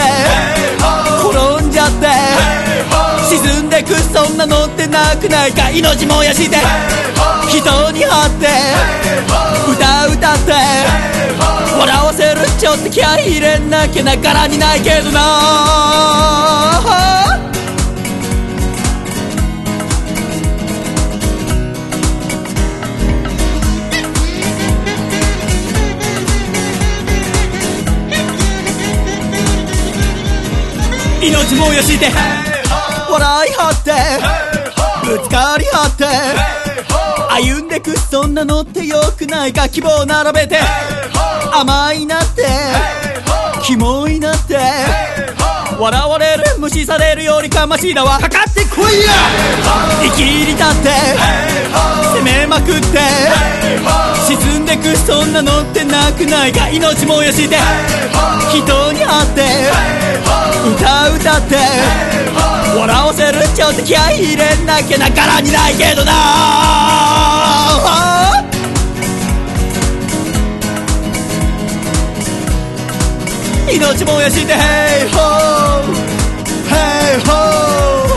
転んじゃって。沈んでくそんなのってなくないか。命燃やして人に張って歌歌って笑わせるちょっと気合い入れなきゃな柄にないけどな。命燃やして笑い張ってぶつかり合って歩んでくそんなのってよくないか希望並べて甘いなってキモいなって笑われる無視されるよりかましいだわ。かかってこいや。生きり立って攻めまくって沈んでくそんなのってなくないか？命燃やして人に会って歌歌って笑わせるちょっと気合い入れなきゃな柄にないけどな。命燃やして Hey ho ho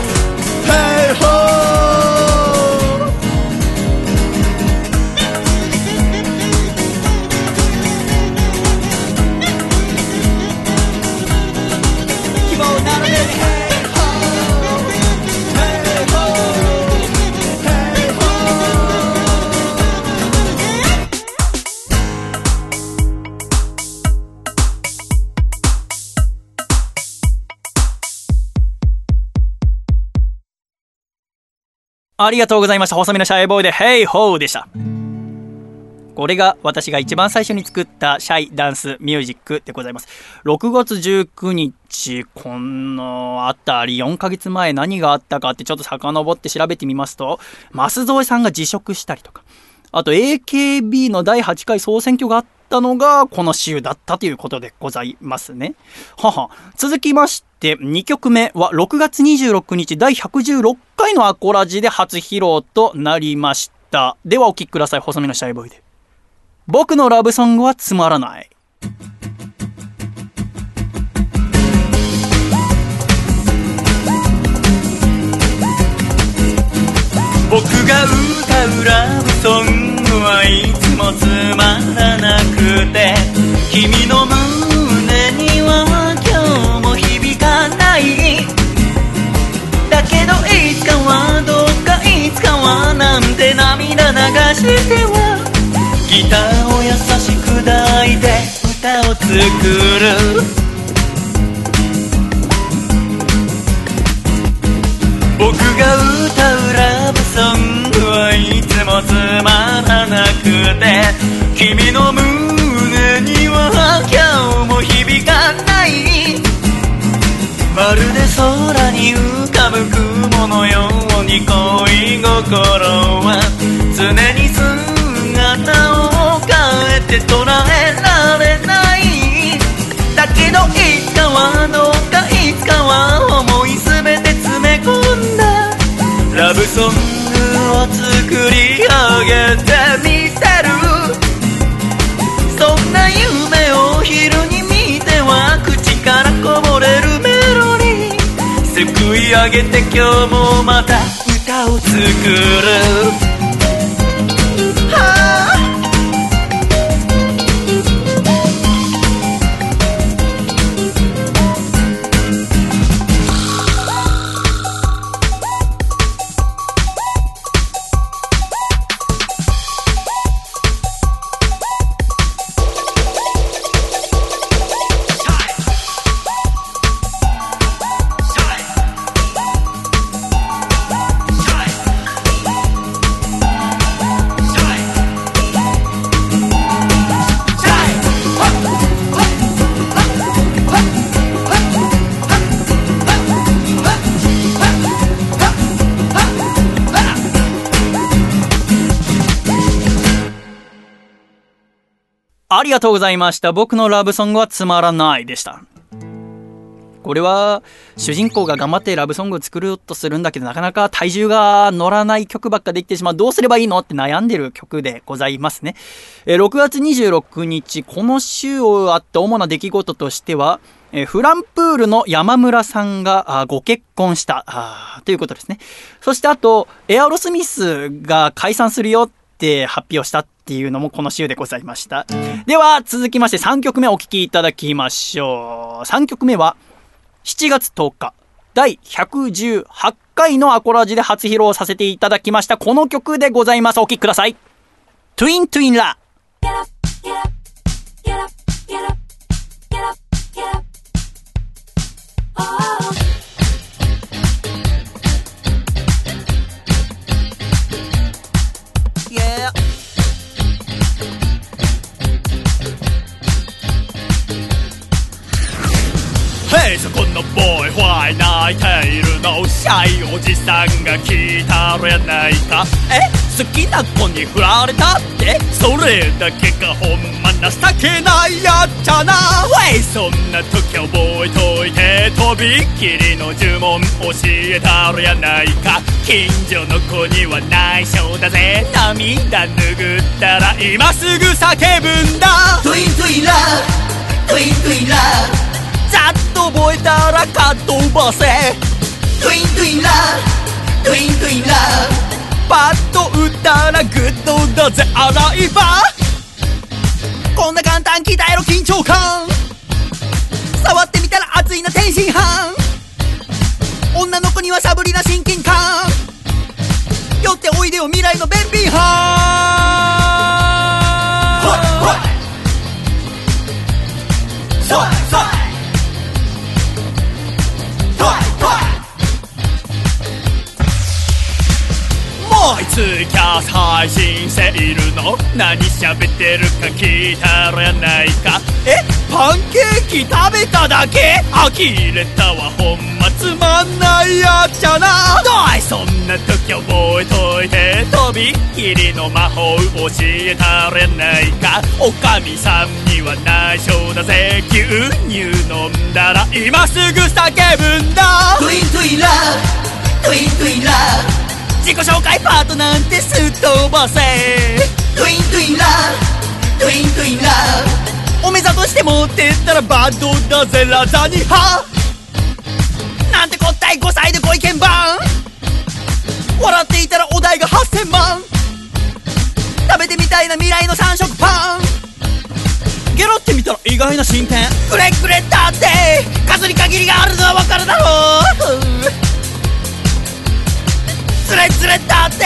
ありがとうございました。細身のシャイボーイで、ヘイホーでした。これが私が一番最初に作ったシャイダンスミュージックでございます。6月19日、このあたり4ヶ月前何があったかってちょっと遡って調べてみますと、増添さんが辞職したりとか、あと AKB の第8回総選挙があったのがこの週だったということでございますね。はは。続きまして、2曲目は6月26日第116回のアコラジで初披露となりました。ではお聴きください。細身のシャイボーイで。僕のラブソングはつまらない。僕が歌うラブソングはいつもつまらなくて君の胸には今日も響かない。だけどいつかはどっかいつかはなんて涙流してはギターを優しく抱いて歌を作る。僕が歌うラブソングはいつもつまらなくて君の胸には今日も響かない。まるで空に浮かぶ雲のように恋心は常に姿を変えて捉えられない。だけどいつかはどうかいつかは思いすべて詰め込んだ。ラブソング作り上げてみせる。そんな夢を昼に見ては口からこぼれるメロディー。すくい上げて今日もまた歌を作る。あ。ありがとうございました。僕のラブソングはつまらないでした。これは主人公が頑張ってラブソングを作ろうとするんだけどなかなか体重が乗らない曲ばっかできてしまうどうすればいいのって悩んでる曲でございますね。え6月26日この週をあった主な出来事としてはえフランプールの山村さんがご結婚したということですね。そしてあとエアロスミスが解散するよって発表したっていうのもこの週でございました。では続きまして3曲目お聴きいただきましょう。3曲目は7月10日、第118回のアコラジで初披露させていただきました、この曲でございます。お聴きください。トゥイントゥインラ。Get ヘイそこのボーイホイ泣いているのシャイおじさんが聞いたらやないか？え？好きな子に振られたって？それだけがほんま情けないやっちゃな。ウェイそんな時覚えといてとびっきりの呪文教えたらやないか。近所の子には内緒だぜ。涙拭ったら今すぐ叫ぶんだ。トゥイントゥインラトゥイントゥインラざっと覚えたらかっ飛ばせ。トゥイントゥインラトゥイントゥインラパッと打ったらグッドだぜアライバー。こんな簡単鍛えろ緊張感。触ってみたら熱いな天津飯。女の子にはサブリな親近感。寄っておいでよ未来の便秘班そいそいといつキャス配信しているの？何喋ってるか聞いたらやないか？え？パンケーキ食べただけ？呆れたわ。ほんまつまんないやっちゃな。どい！そんな時覚えといて。とびっきりの魔法教えたらやないか？おかみさんには内緒だぜ。牛乳飲んだら今すぐ叫ぶんだ。トゥイントゥインラトゥイントゥインラ自己紹介パートなんてすっ飛ばせ。トゥイントゥインラトゥイントゥインラお目ざとして持ってったらバッドだぜラザニハ。なんてこったい5歳でご意見番。笑っていたらお題が8000万。食べてみたいな未来の三色パン。ゲロってみたら意外な新店くれくれだって。数に限りがあるのは分かるだろうつれつれだって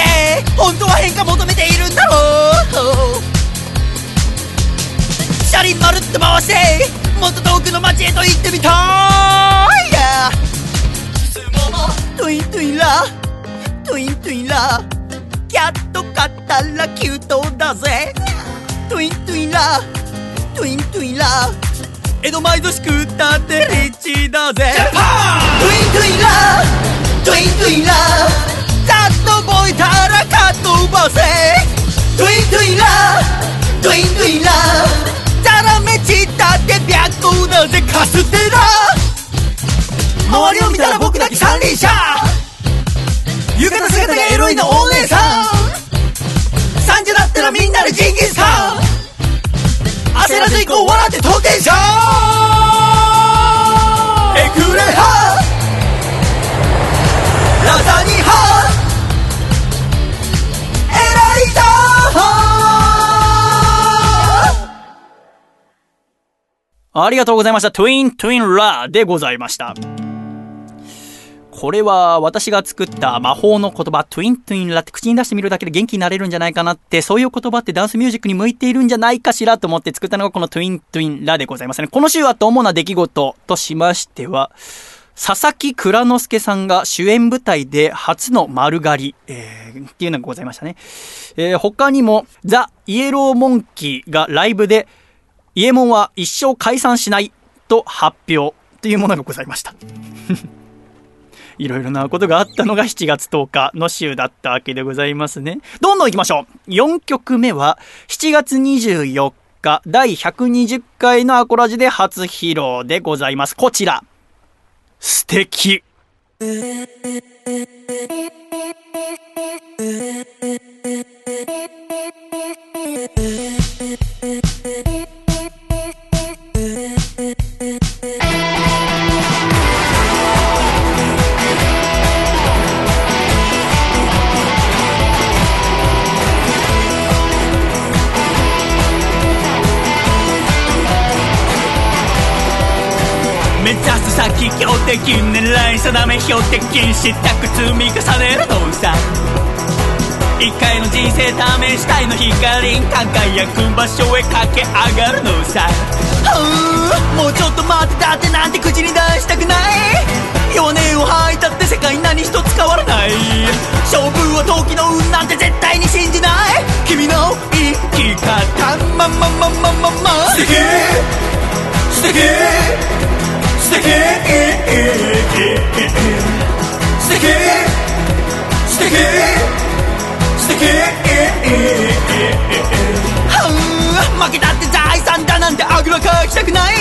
本当は変化求めているんだろう。車輪まるっと回してもっと遠くの街へと行ってみたい、yeah、トゥイントゥインラトゥイントゥインラキャット買ったらキュートだぜ。トゥイントゥインラトゥイントゥインラ江戸前寿司食ったってリッチだぜ。トゥイントゥインラトゥイントゥインラざっと覚えたらかっ飛ばせ。トゥイントゥインラトゥイントゥインラザラメチったって白だぜカステラ。周りを見たら僕だけ三輪車。浴衣姿がエロいのお姉さん。3時だったらみんなでジンギスカン。焦らず行こう笑って当店者エクレハ。ありがとうございました。トゥイントゥインラーでございました。これは私が作った魔法の言葉、トゥイントゥインラって口に出してみるだけで元気になれるんじゃないかなって、そういう言葉ってダンスミュージックに向いているんじゃないかしらと思って作ったのがこのトゥイントゥインラでございますね。この週あった主な出来事としましては、佐々木蔵之介さんが主演舞台で初の丸刈り、えーっていうのがございましたね。えー他にも、ザ・イエローモンキーがライブで、イエモンは一生解散しないと発表というものがございました。いろいろなことがあったのが7月10日の週だったわけでございますね。どんどん行きましょう。4曲目は7月24日第120回のアコラジで初披露でございます。こちら。素敵。先標的狙い定め標的したく積み重ねるのさ。一回の人生試したいの光輝く場所へ駆け上がるのさ。もうちょっと待ってだってなんて口に出したくない。弱音を吐いたって世界何一つ変わらない。勝負は時の運なんて絶対に信じない。君の生き方。まままままま素敵素敵負けたって財産だなんてあぐらかきたくない。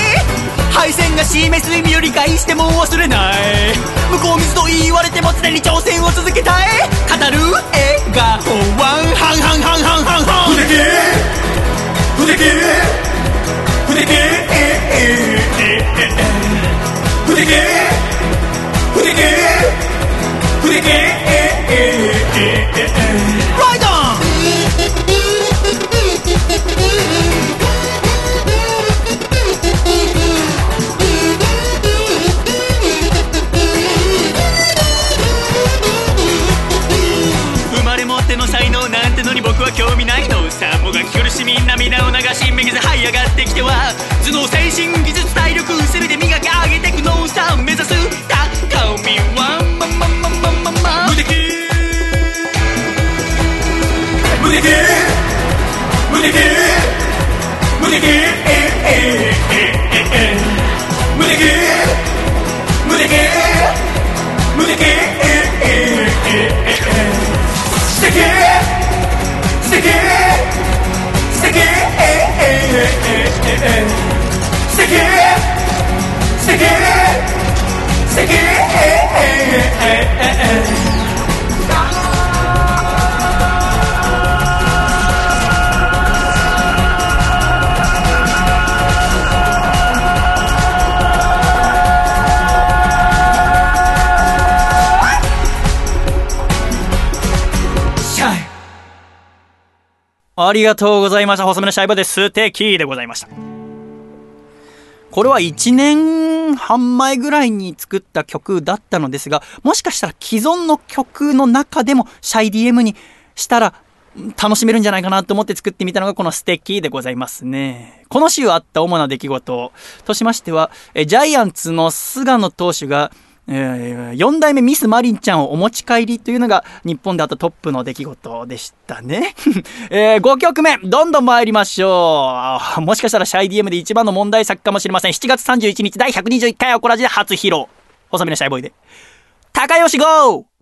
敗戦が示す意味を理解しても忘れない向こう水と言われても常に挑戦を続けたい。語る笑顔。はハンハンハンハンハンハン不敵不敵不敵不敵不敵不敵ライドン生まれ持っての才能なんてのに僕は興味ないのさ。もがき苦しみ涙を流しめげず這い上がってきては頭脳精神技術体力全て磨き上げてくのさ目指す高みはまままままま無敵。無敵。無敵。無敵。無敵。無敵。無敵。素敵。素敵。素素敵素敵素敵シありがとうございました。細めのシャイボです。素敵でございました。これは1年半前ぐらいに作った曲だったのですが、もしかしたら既存の曲の中でもシャイ DM にしたら楽しめるんじゃないかなと思って作ってみたのがこの素敵でございますね。この週あった主な出来事としましては、ジャイアンツの菅野投手がえ4代目ミスマリンちゃんをお持ち帰りというのが日本であったトップの出来事でしたね。え5曲目、どんどん参りましょう。もしかしたらシャイ DM で一番の問題作かもしれません。7月31日第121回アコラジで初披露。細身のシャイボーイで。高吉ゴー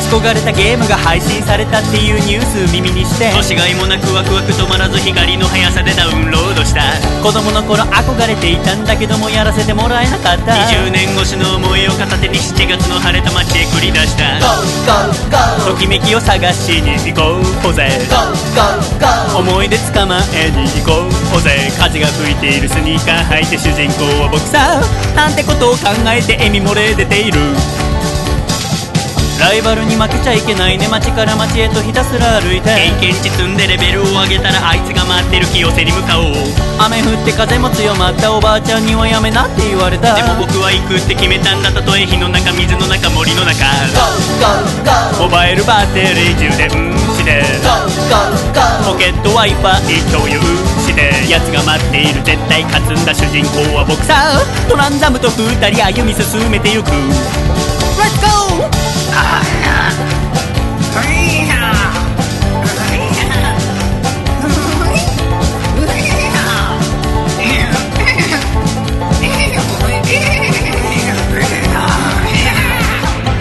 ち焦がれたゲームが配信されたっていうニュース耳にして年がいもなくワクワク止まらず光の速さでダウンロードした。子供の頃憧れていたんだけどもやらせてもらえなかった。20年越しの思いを片手に7月の晴れた街へ繰り出した。ときめきを探しに行こうぜ思い出捕まえに行こうぜ風が吹いているスニーカー履いて主人公は僕さなんてことを考えて笑み漏れ出ているライバルに負けちゃいけないね。街から街へとひたすら歩いて。経験値積んでレベルを上げたらあいつが待ってる清瀬に向かおう。雨降って風も強まったおばあちゃんにはやめなって言われた。でも僕は行くって決めたんだたとえ火の中水の中。森の中モバイルバッテリー充電して。ポケットワイパー共有して。奴が待っている絶対勝つんだ主人公は僕さ。トランザムと二人歩み進めてゆく Let's go!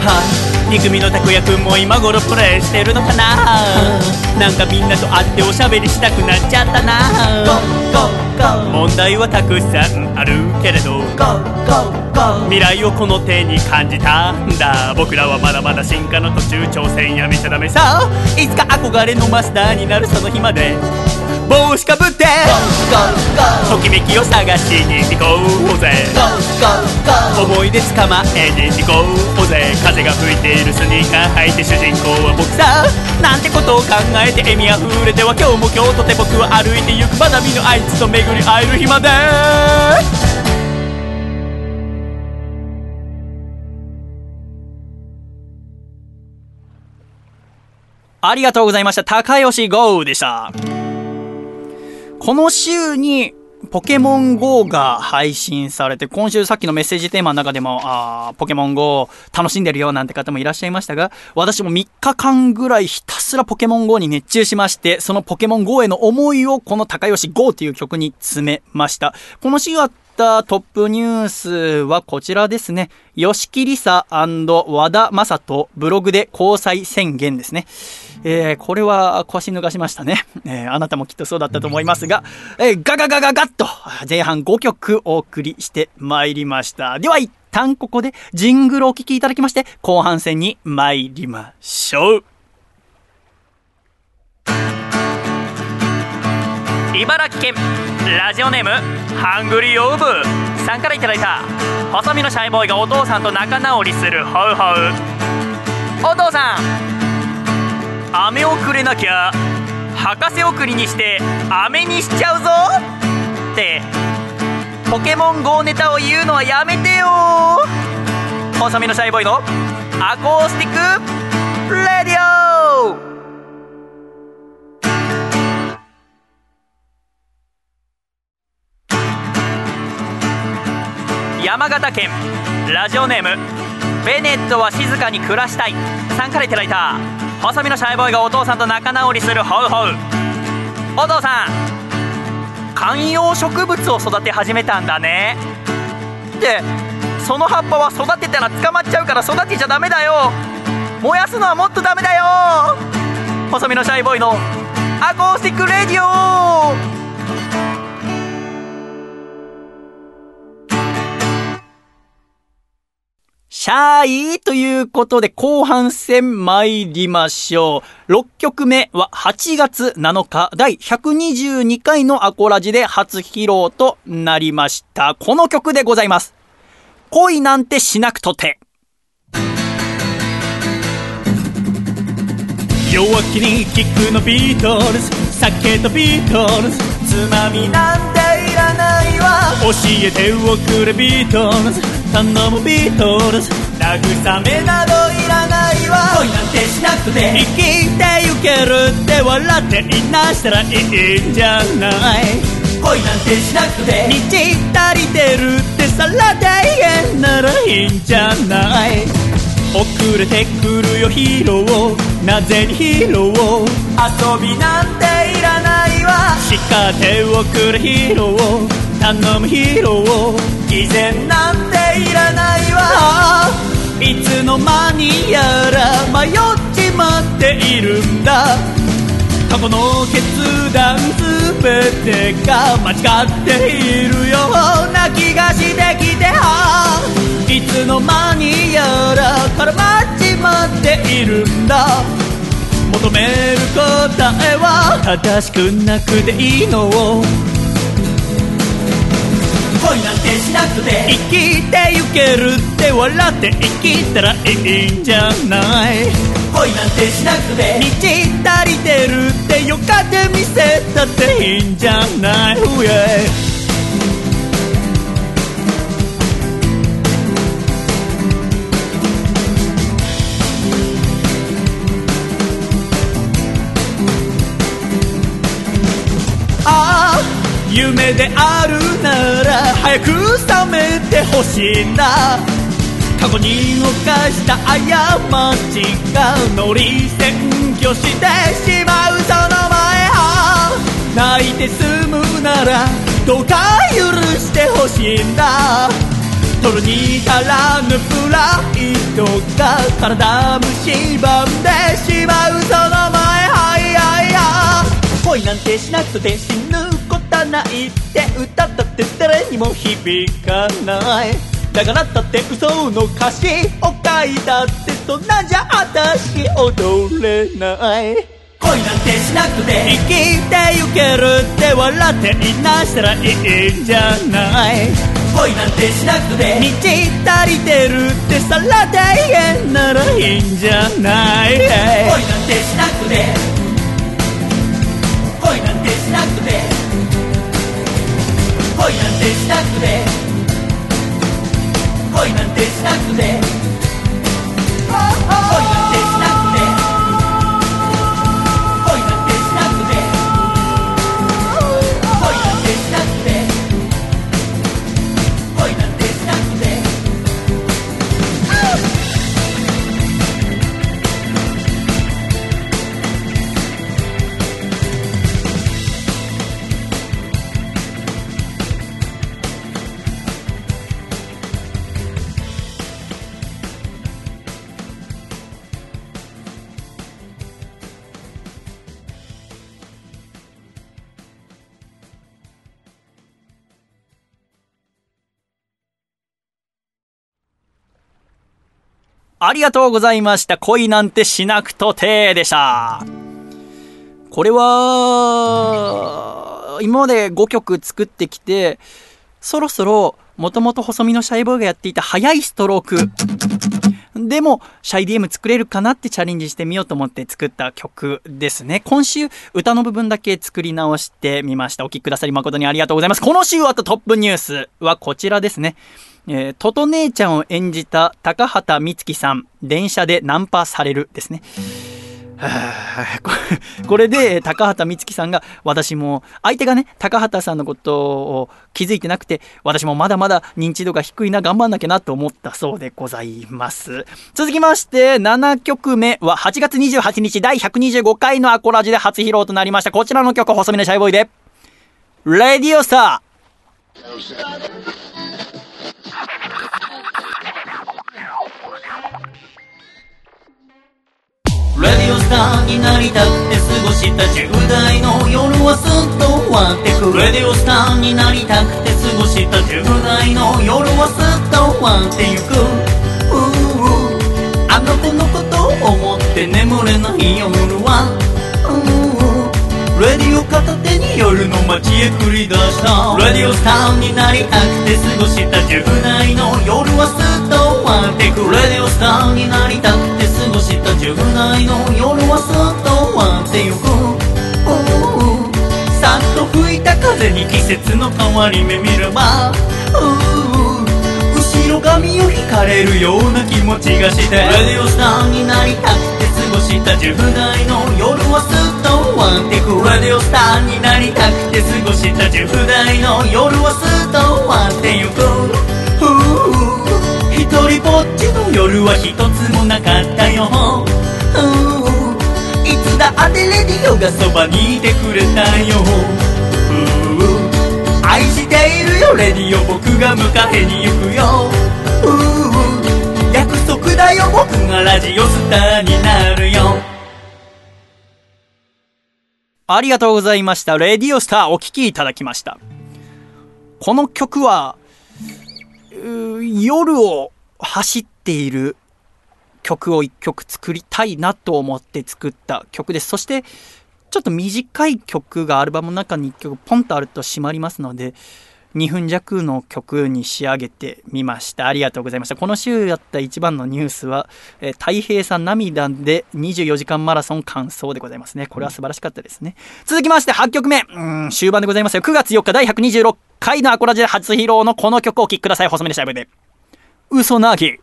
はい憎みのたこやくんも今頃プレイしてるのかな？なんかみんなと会っておしゃべりしたくなっちゃったな。問題はたくさんあるけれど。未来をこの手に感じたんだ。僕らはまだまだ進化の途中挑戦やめちゃダメさ。いつか憧れのマスターになるその日まで。帽子かぶって。ときめきを探しに行こうぜ。思い出捕まえに行こうぜ風が吹いてるスニーカー履いて主人公は僕さなんてことを考えて笑みあふれては今日も今日とて僕は歩いてゆくまだ見ぬあいつと巡り会える日までありがとうございました。高吉 GO でした。この週に、ポケモン GO が配信されて、今週さっきのメッセージテーマの中でも、あポケモン GO 楽しんでるよなんて方もいらっしゃいましたが、私も3日間ぐらいひたすらポケモン GO に熱中しまして、そのポケモン GO への思いをこの高吉 GO という曲に詰めました。この週あったトップニュースはこちらですね。吉木りさ和田正人ブログで交際宣言ですね。えー、これは腰抜かしましたね。えー、あなたもきっとそうだったと思いますが、えー、ガガガガガッと前半5曲お送りしてまいりました。では一旦ここでジングルをお聴きいただきまして、後半戦に参りましょう。茨城県ラジオネームハングリーオーブさんからいただいた細身のシャイボーイがお父さんと仲直りするホウホウお父さん飴をくれなきゃ博士送りにして飴にしちゃうぞって。ポケモン GO ネタを言うのはやめてよ。細身のシャイボーイの Acoustic Radio。山形県ラジオネームベネットは静かに暮らしたい。さんからいただいた。細身のシャイボーイがお父さんと仲直りするホウホウ。お父さん観葉植物を育て始めたんだね。でその葉っぱは育てたら捕まっちゃうから育てちゃダメだよ。燃やすのはもっとダメだよ。細身のシャイボーイの Acoustic Radio。シャイということで後半戦参りましょう。6曲目は8月7日第122回のアコラジで初披露となりました。この曲でございます。恋なんてしなくとて。弱気にキックのビートルズ酒とビートルズつまみなんていらない教えておくれビートルズ。頼むビートルズ。慰めなどいらないわ。恋なんてしなくて。生きてゆけるって笑っていなしたらいいんじゃない。恋なんてしなくて。道足りてるってさら大変ならいいんじゃない遅れてくるよヒーローなぜにヒーロー遊びなんていらないわ。叱っておくれヒーロー頼むヒーロー偽善なんていらないわ。いつの間にやら迷っちまっているんだ。過去の決断すべてが間違っているような気がしてきては。いつの間にやら絡まっちまっているんだ。求める答えは正しくなくていいのを。恋なんてしなくて。生きてゆけるって笑って生きたらいいんじゃない。恋なんてしなくて。道足りてるってよかって見せたっていいんじゃない、yeah? 夢であるなら早く覚めてほしいんだ過去に犯した過ちが乗り占拠してしまうその前は泣いて済むならどうか許してほしいんだ。取るに足らぬプライドが体蝕んでしまうその前はいはいはい恋なんてしなくて死ぬことはないって歌ったって誰にも響かない。だからだって嘘の歌詞を書いたってそんなんじゃ私踊れない。恋なんてしなくて。生きてゆけるって笑っていなしたらいいんじゃない。恋なんてしなくて。道足りてるってさら大変ならいいんじゃない。恋なんてしなくて恋なんてしたくて。恋なんてしたくて。恋なんてしたくて。ありがとうございました。恋なんてしなくとてでした。これは、今まで5曲作ってきて、そろそろ、もともと細身のシャイボーイがやっていた速いストローク。でも、シャイ DM 作れるかなってチャレンジしてみようと思って作った曲ですね。今週、歌の部分だけ作り直してみました。お聴きくださり誠にありがとうございます。この週あとトップニュースはこちらですね。えー、トト姉ちゃんを演じた高畑充希さん、電車でナンパされるですね。これこれで高畑充希さんが私も相手がね高畑さんのことを気づいてなくて私もまだまだ認知度が低いな頑張んなきゃなと思ったそうでございます。続きまして7曲目は8月28日第125回のアコラジで初披露となりました。こちらの曲細身のシャイボーイで「レディオスター」になりたくて過ごした10代の夜はすっと終わってくレディオスターになりたくて過ごした10代の夜はすっと終わってゆく。うう。あの子のことを思って眠れない夜はレディオ片手に夜の街へ繰り出した。ラディオスターになりたくて過ごした10代の夜はすっと終わってく。ラディオスターになりたくて過ごした10代の夜はすっと終わってゆく。うさっと吹いた風に季節の変わり目見れば後ろ髪を引かれるような気持ちがして。ラディオスターになりたくて過ごした10代の夜はすっと終わってくラディオスターになりたくて過ごした10代の夜はすっと終わってゆくふう一人ぼっちの夜は一つもなかったよふういつだってレディオがそばにいてくれたよふう愛しているよレディオ僕が迎えに行くようう約束だよ僕がラジオスターになるよありがとうございました。レディオスターお聴きいただきました。この曲は、夜を走っている曲を一曲作りたいなと思って作った曲です。そして、ちょっと短い曲がアルバムの中に一曲ポンとあると閉まりますので、2分弱の曲に仕上げてみました。ありがとうございました。この週やった一番のニュースは、えー太平さん涙で24時間マラソン完走でございますね。これは素晴らしかったですね。続きまして8曲目。うん、終盤でございますよ。9月4日第126回のアコラジで初披露のこの曲をお聴きください。細めでシャイブで。嘘なぎ。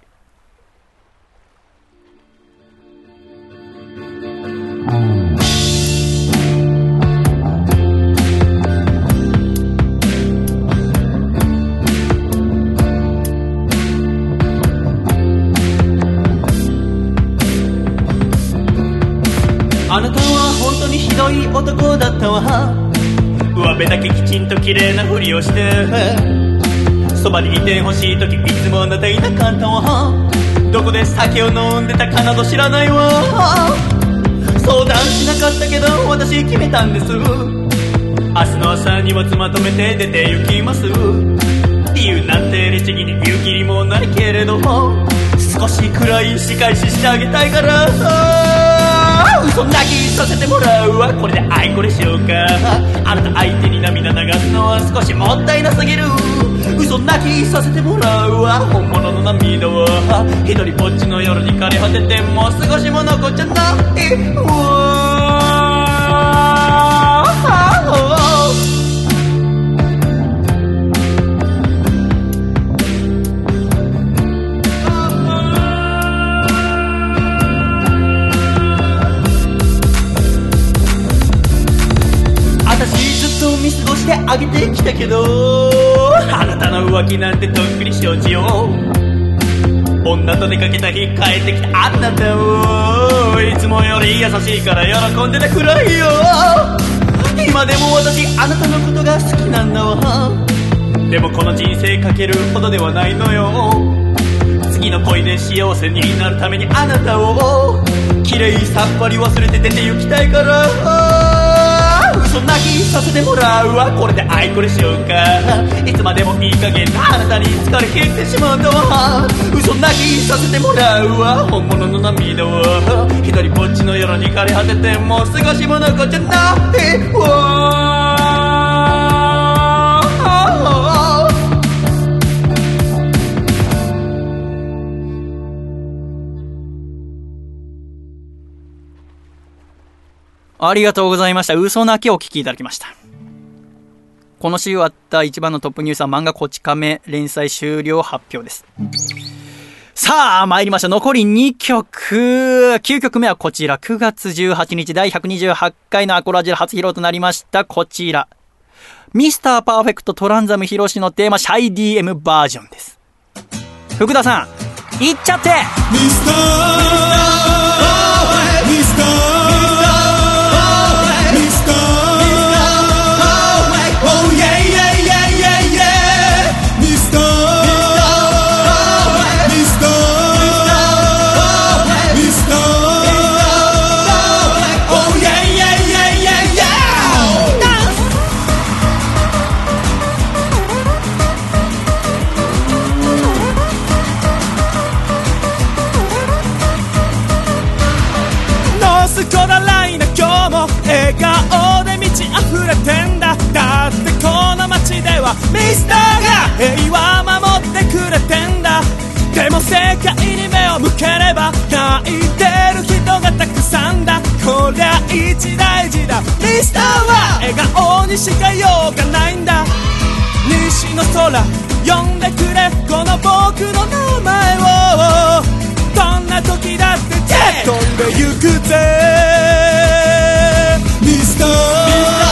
い男だったわ。上辺だけきちんと綺麗なふりをしてそばにいてほしい時いつもあなたいなかったわ。どこで酒を飲んでたかなど知らないわ。相談しなかったけど私決めたんです。明日の朝には妻とめて出て行きます。理由なんて律儀に言うきりもないけれど少しくらい仕返ししてあげたいから。嘘泣きさせてもらうわこれで愛これしようかあなた相手に涙流すのは少しもったいなすぎる嘘泣きさせてもらうわ本物の涙は一人ぼっちの夜に枯れ果ててもう少しも残っちゃないわしてあげてきたけどあなたの浮気なんてとっくに承知よ。女と出かけた日帰ってきたあなたをいつもより優しいから喜んでてくらいよ。今でも私あなたのことが好きなんだわ。でもこの人生かけるほどではないのよ。次の恋で幸せになるためにあなたを綺麗さっぱり忘れて出て行きたいから。嘘泣きさせてもらうわ。これで愛これしようか。いつまでもいい加減なあなたに疲れ切ってしまうんだわ嘘泣きさせてもらうわ。本物の涙は一人ぼっちの夜に枯れ果ててもう少しも残っちゃないわありがとうございました。嘘泣きをお聞きいただきました。この週あった一番のトップニュースは漫画こち亀連載終了発表です。さあ、参りました。残り2曲。9曲目はこちら。9月18日第128回のアコラジで初披露となりました。こちら。ミスターパーフェクトトランザムヒロシのテーマ、シャイ DM バージョンです。福田さん、いっちゃってミスターれてんだ。でも世界に目を向ければ泣いてる人がたくさんだ。こりゃ一大事だ。ミスターは笑顔にしかようがないんだ。西の空呼んでくれ。この僕の名前を。どんな時だって飛んでゆくぜ。ミスター。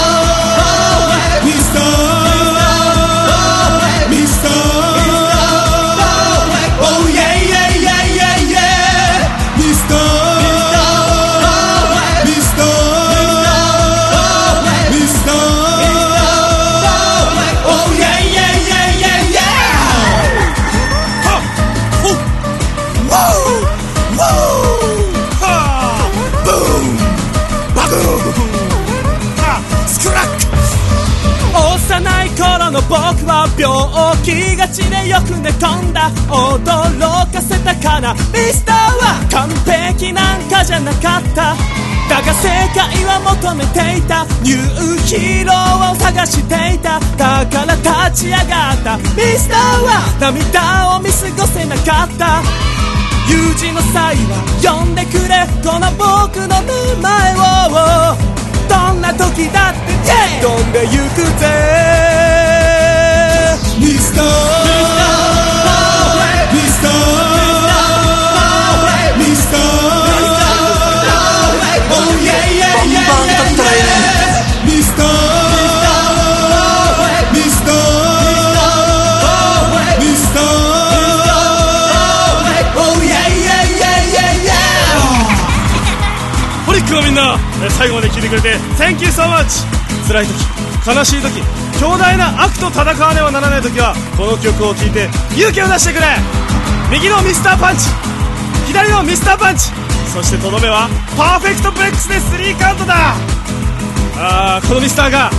気がちでよく寝込んだ驚かせたかな。ミスターは完璧なんかじゃなかった。だが正解は求めていた。ニューヒーローを探していた。だから立ち上がった。ミスターは涙を見過ごせなかった。有事の際は呼んでくれ。この僕の名前を。どんな時だって。飛んでゆくぜ。ミスター。みんな最後まで聞いてくれて Thank you so much 辛い時悲しい時強大な悪と戦わねばならない時はこの曲を聴いて勇気を出してくれ右のミスターパンチ左のミスターパンチそしてとどめはパーフェクトブレックスでスリーカウントだあーこのミスターが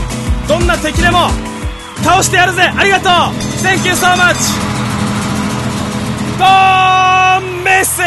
どんな敵でも倒してやるぜありがとう Thank you so much ゴーメッセ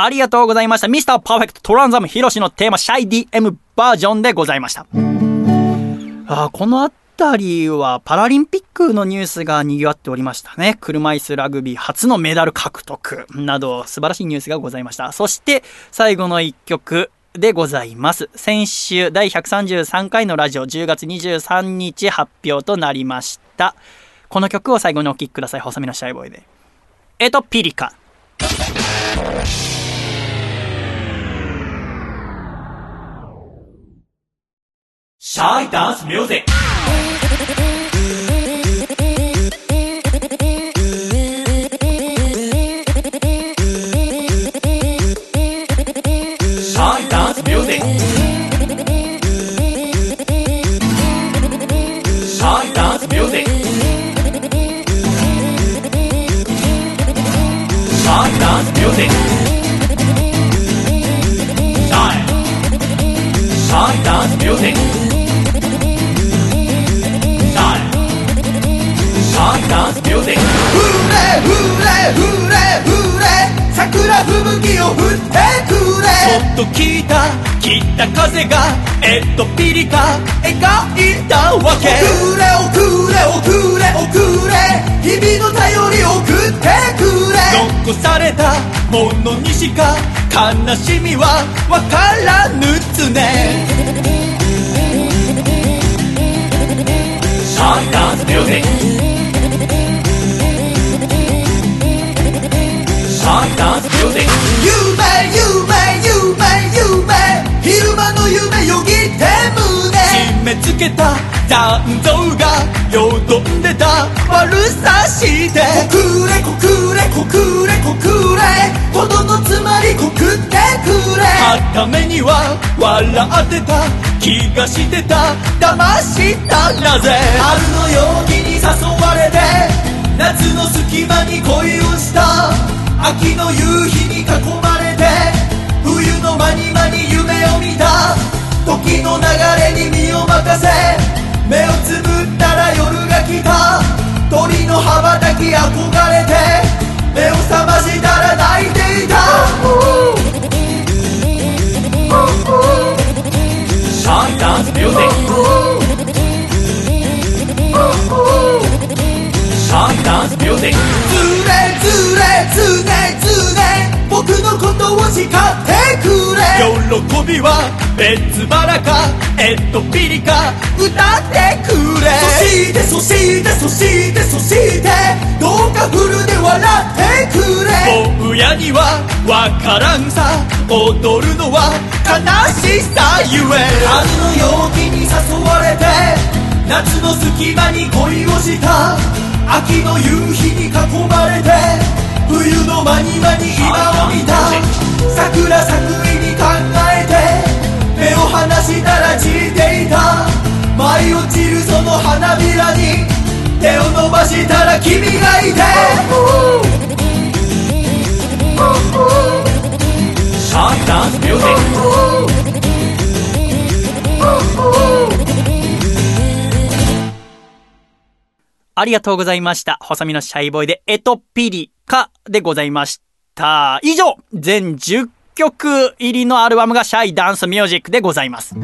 ありがとうございました。ミスターパーフェクトトランザムヒロシのテーマ、シャイ DM バージョンでございました。あーこのあたりはパラリンピックのニュースが賑わっておりましたね。車椅子ラグビー初のメダル獲得など素晴らしいニュースがございました。そして最後の一曲でございます。先週第133回のラジオ10月23日発表となりました。この曲を最後にお聴きください。細身のシャイボーイで。えっと、ピリカ。シャイダンスミュージックシャイダンスミュージックシャイシャイ桜吹雪を振ってくれ。そっと聞いた北風がえっとピリカ描いたわけ。遅れ遅れ遅れ遅れ。日々の頼り送ってくれ。残されたものにしか悲しみはわからぬつね。シャイダンスミューダンスミュージック夢夢夢夢昼間の夢よぎって胸締め付けた残像がよどんでた悪さして告れ告れ告れ告れことのつまり告ってくれはためには笑ってた気がしてた騙したなぜ春の陽気に誘われて夏の隙間に恋をした秋の夕日に囲まれて冬の間に間に夢を見た。時の流れに身を任せ目をつぶったら夜が来た。鳥の羽ばたき憧れて目を覚ましたら泣いていた。シャイダンスミュージックシャイダンスミュージックずれずれずねずね僕のことを叱ってくれ。喜びは別腹かえっとピリカ歌ってくれ。そしてそしてそしてそしてどうかフルで笑ってくれ。坊やにはわからんさ踊るのは悲しさゆえ。春の陽気に誘われて夏の隙間に恋をした秋の夕日に囲まれて冬の間に間に今を見た。桜咲く意味考えて目を離したら散っていた。舞い落ちるその花びらに手を伸ばしたら君がいて。シャークダンスミュージックありがとうございました。細身のシャイボーイでエトピリカでございました。以上、全10曲入りのアルバムがシャイダンスミュージックでございます。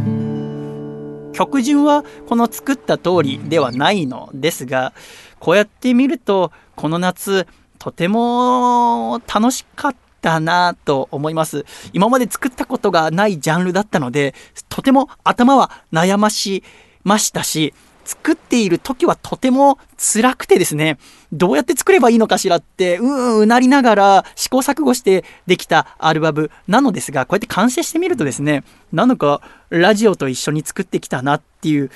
曲順はこの作った通りではないのですが、こうやって見ると、この夏、とても楽しかったなと思います。今まで作ったことがないジャンルだったので、とても頭は悩ましましたし、作っている時はとても辛くてですね、どうやって作ればいいのかしらって、うんうなりながら試行錯誤してできたアルバムなのですが、こうやって完成してみるとですね、なんだかラジオと一緒に作ってきたなっていう、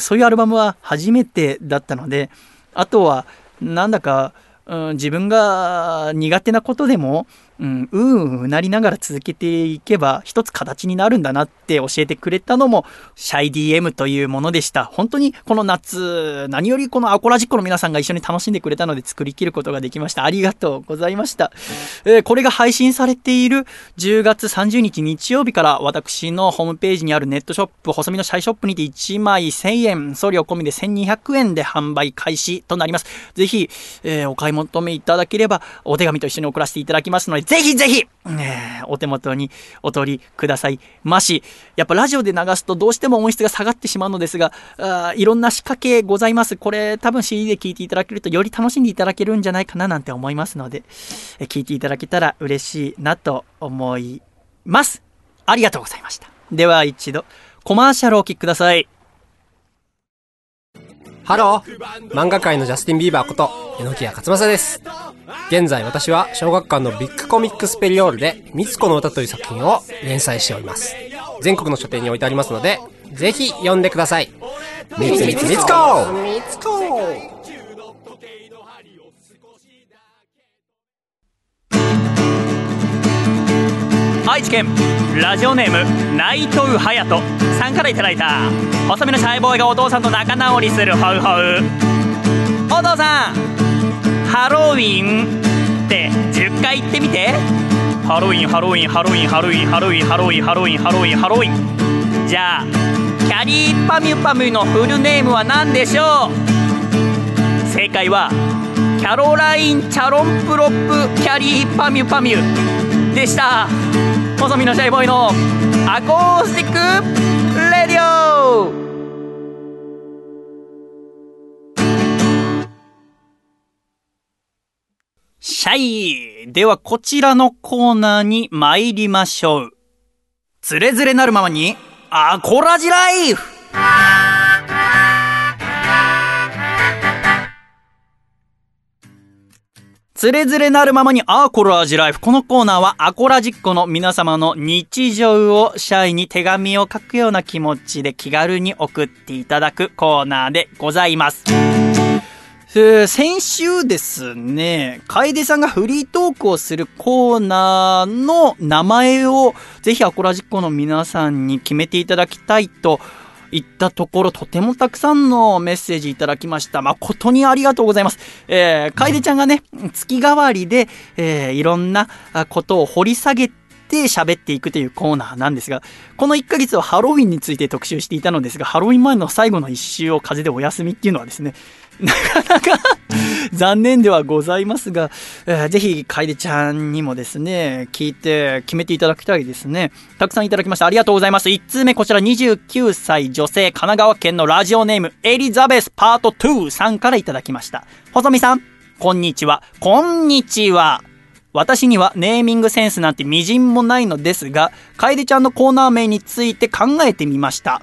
そういうアルバムは初めてだったので、あとは、なんだか、うん、自分が苦手なことでも、うん、うんうなりながら続けていけば一つ形になるんだなって教えてくれたのもシャイ DM というものでした。本当にこの夏、何よりこのアコラジックの皆さんが一緒に楽しんでくれたので作り切ることができました。ありがとうございました。えーこれが配信されている10月30日日曜日から私のホームページにあるネットショップ、細身のシャイショップにて1枚1000円、送料込みで1200円で販売開始となります。ぜひ、えーお買い求めいただければお手紙と一緒に送らせていただきますので、ぜひぜひ、えーお手元にお取りくださいまし。やっぱラジオで流すとどうしても音質が下がってしまうのですが、あいろんな仕掛けございます。これ多分 CD で聞いていただけるとより楽しんでいただけるんじゃないかななんて思いますので、え聞いていただけたら嬉しいなと思います。ありがとうございました。では一度、コマーシャルをお聞きください。ハロー漫画界のジャスティン・ビーバーこと、榎谷勝正です。現在私は小学館のビッグコミックスペリオールで、みつこの歌という作品を連載しております。全国の書店に置いてありますので、ぜひ読んでください。みつみつみつこみつこ愛知県ラジオネーム内藤隼人さんからいただいた細身のシャイボーイがお父さんと仲直りするホウホウ。お父さんハロウィンって10回言ってみて。ハロウィンハロウィンハロウィンハロウィンハロウィンハロウィンハロウィンハロウィンハロウィン。じゃあキャリーパミュパミュのフルネームは何でしょう?正解はキャロライン・チャロンプロップ・キャリーパミュパミュでした。細身のシャイボーイの Acoustic Radio。シャイ。ではこちらのコーナーに参りましょう。つれづれなるままに、アコラジライフ。つれづれなるままにアーコラージライフ。このコーナーはアコラジッコの皆様の日常をシャイに手紙を書くような気持ちで気軽に送っていただくコーナーでございます。えー先週ですね、楓さんがフリートークをするコーナーの名前をぜひアコラジッコの皆さんに決めていただきたいといったところ、とてもたくさんのメッセージいただきました。誠にありがとうございます。えー、楓ちゃんがね、月替わりで、えーいろんなことを掘り下げて喋っていくというコーナーなんですが、この1ヶ月はハロウィンについて特集していたのですが、ハロウィン前の最後の1週を風でお休みっていうのはですね、なかなか残念ではございますが、えーぜひ、楓ちゃんにもですね、聞いて決めていただきたいですね。たくさんいただきました。ありがとうございます。1通目、こちら29歳女性、神奈川県のラジオネーム、エリザベスパート2さんからいただきました。細見さん、こんにちは。こんにちは。私にはネーミングセンスなんて微塵もないのですが、楓ちゃんのコーナー名について考えてみました。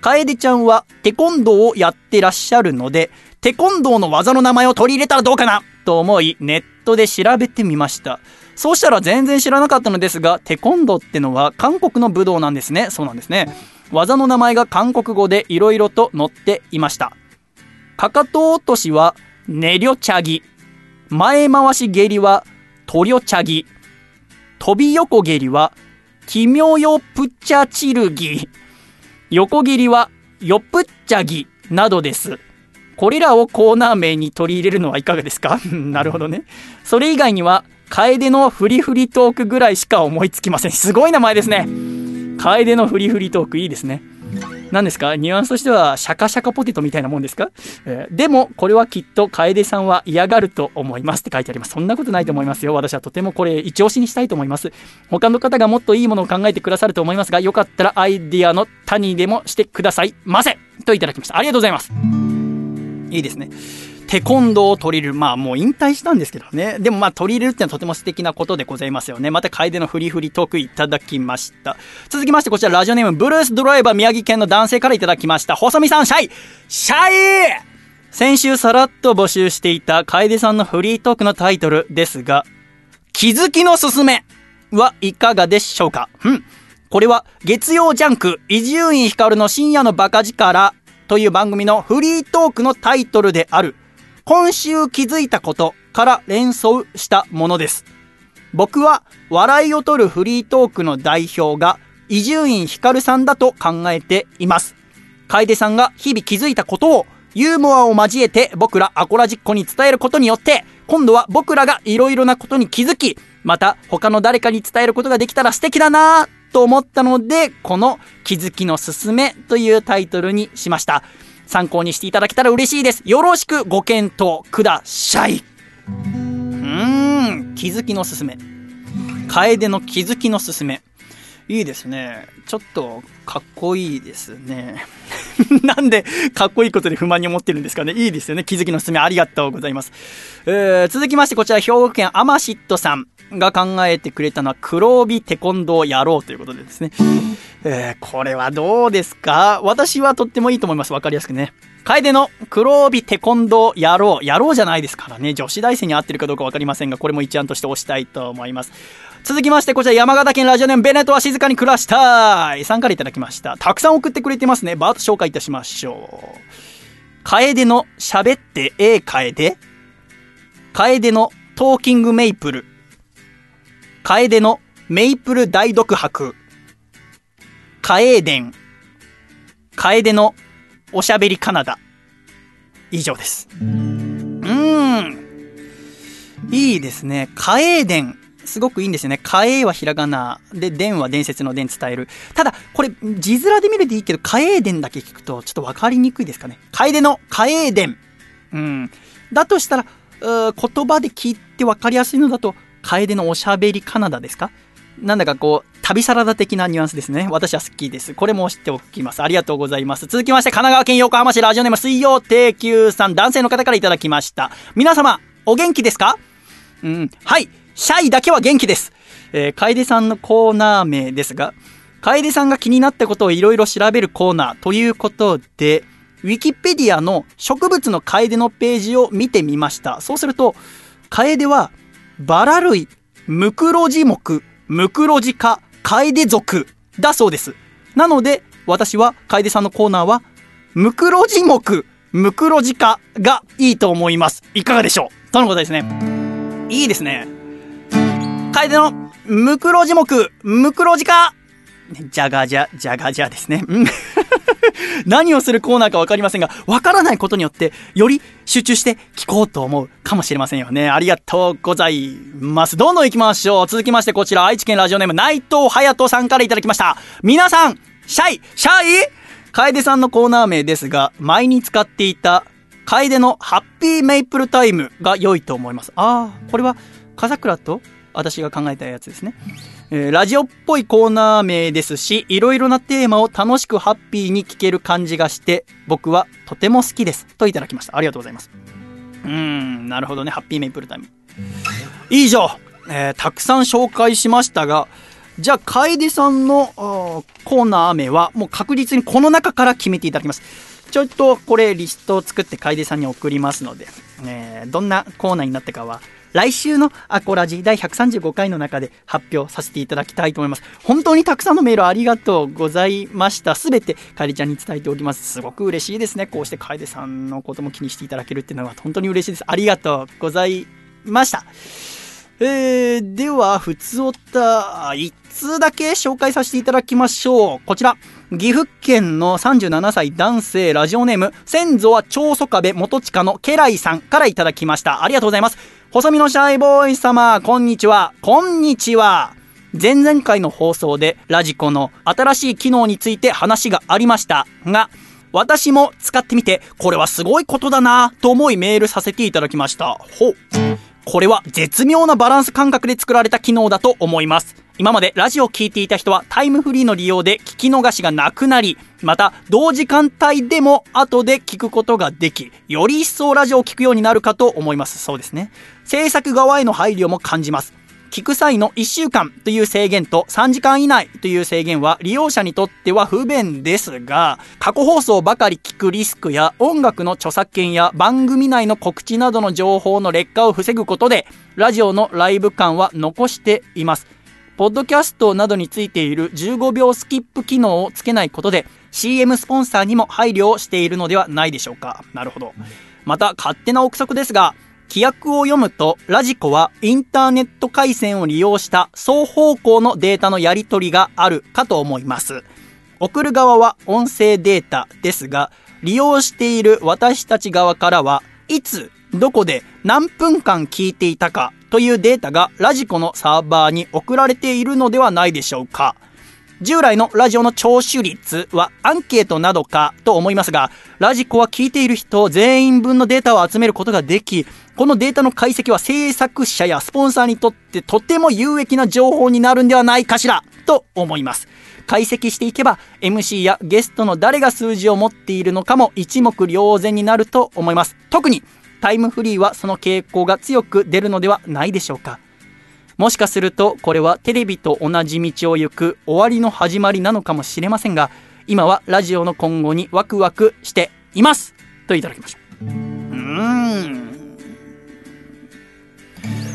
楓ちゃんはテコンドーをやってらっしゃるので、テコンドーの技の名前を取り入れたらどうかなと思い、ネットで調べてみました。そうしたら全然知らなかったのですが、テコンドーってのは韓国の武道なんですね。そうなんですね。技の名前が韓国語で色々と載っていました。かかと落としは、ネリョチャギ。前回し蹴りは、トリョチャギ。飛び横蹴りは、キミョヨプチャチルギ。横切りは、ヨプッチャギなどです。これらをコーナー名に取り入れるのはいかがですか？なるほどね。それ以外には、楓のフリフリトークぐらいしか思いつきません。すごい名前ですね。楓のフリフリトークいいですね。何ですか？ニュアンスとしては、シャカシャカポテトみたいなもんですか、えーでも、これはきっと楓さんは嫌がると思いますって書いてあります。そんなことないと思いますよ。私はとてもこれ、一押しにしたいと思います。他の方がもっといいものを考えてくださると思いますが、よかったらアイディアの谷でもしてくださいませといただきました。ありがとうございます。いいですね。テコンドーを取り入れる。まあもう引退したんですけどね。でもまあ取り入れるってのはとても素敵なことでございますよね。また楓のフリフリトークいただきました。続きましてこちらラジオネームブルースドライバー宮城県の男性からいただきました。細見さん、シャイシャイ先週さらっと募集していた楓さんのフリートークのタイトルですが、気づきのすすめはいかがでしょうか？うん。これは月曜ジャンク伊集院光の深夜のバカ力という番組のフリートークのタイトルである今週気づいたことから連想したものです。僕は笑いを取るフリートークの代表が伊集院光さんだと考えています。楓さんが日々気づいたことをユーモアを交えて僕らアコラジッコに伝えることによって今度は僕らがいろいろなことに気づきまた他の誰かに伝えることができたら素敵だなぁと思ったのでこの気づきのすすめというタイトルにしました。参考にしていただけたら嬉しいです。よろしくご検討ください。うーん気づきのすすめ。楓の気づきのすすめ。いいですね。ちょっとかっこいいですね。なんでかっこいいことで不満に思ってるんですかね。いいですよね。気づきのすすめありがとうございます。えー続きましてこちら兵庫県アマシットさんが考えてくれたのは黒帯テコンドー野郎ということでですね。えーこれはどうですか？私はとってもいいと思います。わかりやすくね。楓の黒帯テコンドー野郎。野郎じゃないですからね。女子大生に合ってるかどうかわかりませんが、これも一案として押したいと思います。続きまして、こちら山形県ラジオネームベネットは静かに暮らしたいさんからいただきました。たくさん送ってくれてますね。バーッと紹介いたしましょう。楓の喋ってええ楓楓のトーキングメイプル楓のメイプル大読白カエーデン楓のおしゃべりカナダ以上です。うーん。いいですね。カエーデン。すごくいいんですよね。カエーはひらがな。で、デンは伝説の伝伝える。ただ、これ、字面で見るでいいけど、カエーデンだけ聞くと、ちょっとわかりにくいですかね。楓のカエーデン。うん。だとしたら、うー言葉で聞いてわかりやすいのだと、楓のおしゃべりカナダですかなんだかこう、旅サラダ的なニュアンスですね。私は好きです。これも知っておきます。ありがとうございます。続きまして、神奈川県横浜市ラジオネーム水曜定休さん、男性の方からいただきました。皆様、お元気ですかうん、はい。シャイだけは元気です。えー、楓さんのコーナー名ですが、楓さんが気になったことをいろいろ調べるコーナーということで、ウィキペディアの植物の楓のページを見てみました。そうすると、楓は、バラ類、ムクロジ目、ムクロジ科、楓属だそうです。なので、私は楓さんのコーナーは、ムクロジ目、ムクロジ科がいいと思います。いかがでしょう?とのことですね。いいですね。楓のムクロジ目、ムクロジ科じゃがじゃ、じゃがじゃですね。何をするコーナーかわかりませんが、わからないことによって、より集中して聞こうと思うかもしれませんよね。ありがとうございます。どんどん行きましょう。続きましてこちら、愛知県ラジオネーム内藤隼人さんからいただきました。皆さん、シャイ、シャイ？楓さんのコーナー名ですが、前に使っていた、楓のハッピーメイプルタイムが良いと思います。ああ、これは、笠倉と？私が考えたやつですね。えーラジオっぽいコーナー名ですし、いろいろなテーマを楽しくハッピーに聞ける感じがして、僕はとても好きです。といただきました。ありがとうございます。うん、なるほどね。ハッピーメイプルタイム。以上、えーたくさん紹介しましたが、じゃあ、楓さんのコーナー名は、もう確実にこの中から決めていただきます。ちょっとこれリストを作って楓さんに送りますので、えーどんなコーナーになったかは、来週のアコラジ第135回の中で発表させていただきたいと思います。本当にたくさんのメールありがとうございました。すべて楓ちゃんに伝えておきます。すごく嬉しいですね。こうして楓さんのことも気にしていただけるっていうのは本当に嬉しいです。ありがとうございました。えー、では、ふつおた、1通だけ紹介させていただきましょう。こちら、岐阜県の37歳男性ラジオネーム、先祖は長宗我部元親の家来さんからいただきました。ありがとうございます。細身のシャイボーイ様、こんにちは。こんにちは。前々回の放送でラジコの新しい機能について話がありましたが、私も使ってみて、これはすごいことだなと思いメールさせていただきました。ほう。これは絶妙なバランス感覚で作られた機能だと思います。今までラジオを聴いていた人はタイムフリーの利用で聞き逃しがなくなり、また同時間帯でも後で聞くことができ、より一層ラジオを聞くようになるかと思います。そうですね。制作側への配慮も感じます。聞く際の1週間という制限と3時間以内という制限は利用者にとっては不便ですが、過去放送ばかり聞くリスクや音楽の著作権や番組内の告知などの情報の劣化を防ぐことで、ラジオのライブ感は残しています。ポッドキャストなどについている15秒スキップ機能をつけないことで CM スポンサーにも配慮をしているのではないでしょうか。なるほど。また勝手な憶測ですが、規約を読むと、ラジコはインターネット回線を利用した双方向のデータのやり取りがあるかと思います。送る側は音声データですが、利用している私たち側からは、いつ、どこで何分間聞いていたかというデータがラジコのサーバーに送られているのではないでしょうか。従来のラジオの聴取率はアンケートなどかと思いますが、ラジコは聞いている人全員分のデータを集めることができ、このデータの解析は制作者やスポンサーにとってとても有益な情報になるんではないかしら、と思います。解析していけば MC やゲストの誰が数字を持っているのかも一目瞭然になると思います。特にタイムフリーはその傾向が強く出るのではないでしょうか。もしかするとこれはテレビと同じ道を行く終わりの始まりなのかもしれませんが、今はラジオの今後にワクワクしていますといただきました。うーん。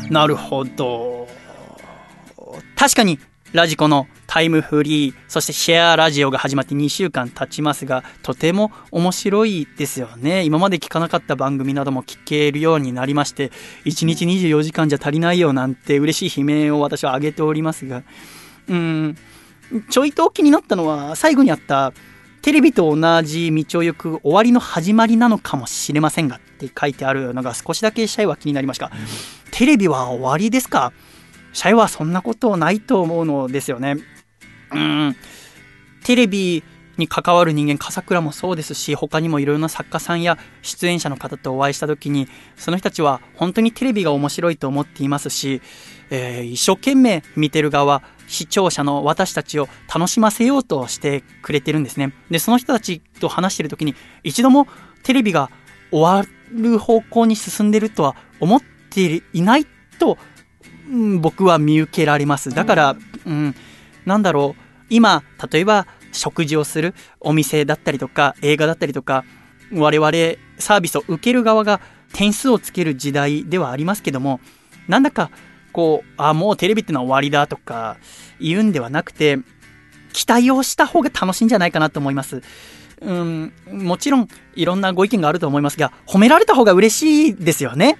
なるほど。確かにラジコのタイムフリー、そしてシェアラジオが始まって2週間経ちますが、とても面白いですよね。今まで聞かなかった番組なども聞けるようになりまして、1日24時間じゃ足りないよなんて嬉しい悲鳴を私は上げておりますが、うん、ちょいと気になったのは、最後にあった、テレビと同じ道を行く終わりの始まりなのかもしれませんがって書いてあるのが少しだけシャイは気になりました。テレビは終わりですか？シャイはそんなことないと思うのですよね。うん。テレビに関わる人間、笠倉もそうですし、他にもいろいろな作家さんや出演者の方とお会いした時に、その人たちは本当にテレビが面白いと思っていますし、えー一生懸命見てる側、視聴者の私たちを楽しませようとしてくれてるんですね。で、その人たちと話してる時に、一度もテレビが終わる方向に進んでるとは思っていないと、うん僕は見受けられます。だから、うん、なんだろう、今、例えば食事をするお店だったりとか、映画だったりとか、我々サービスを受ける側が点数をつける時代ではありますけども、なんだか、こう、あ、もうテレビってのは終わりだとか言うんではなくて、期待をした方が楽しいんじゃないかなと思います。うん、もちろんいろんなご意見があると思いますが、褒められた方が嬉しいですよね。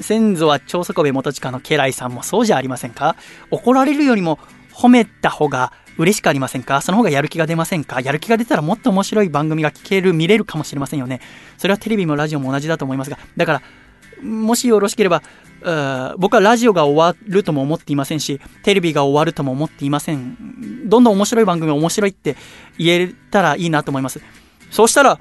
先祖は長宗我部元親の家来さんもそうじゃありませんか怒られるよりも褒めた方が嬉しくありませんか？その方がやる気が出ませんか？やる気が出たらもっと面白い番組が聞ける、見れるかもしれませんよね。それはテレビもラジオも同じだと思いますが、だから、もしよろしければ、僕はラジオが終わるとも思っていませんし、テレビが終わるとも思っていません。どんどん面白い番組面白いって言えたらいいなと思います。そうしたら、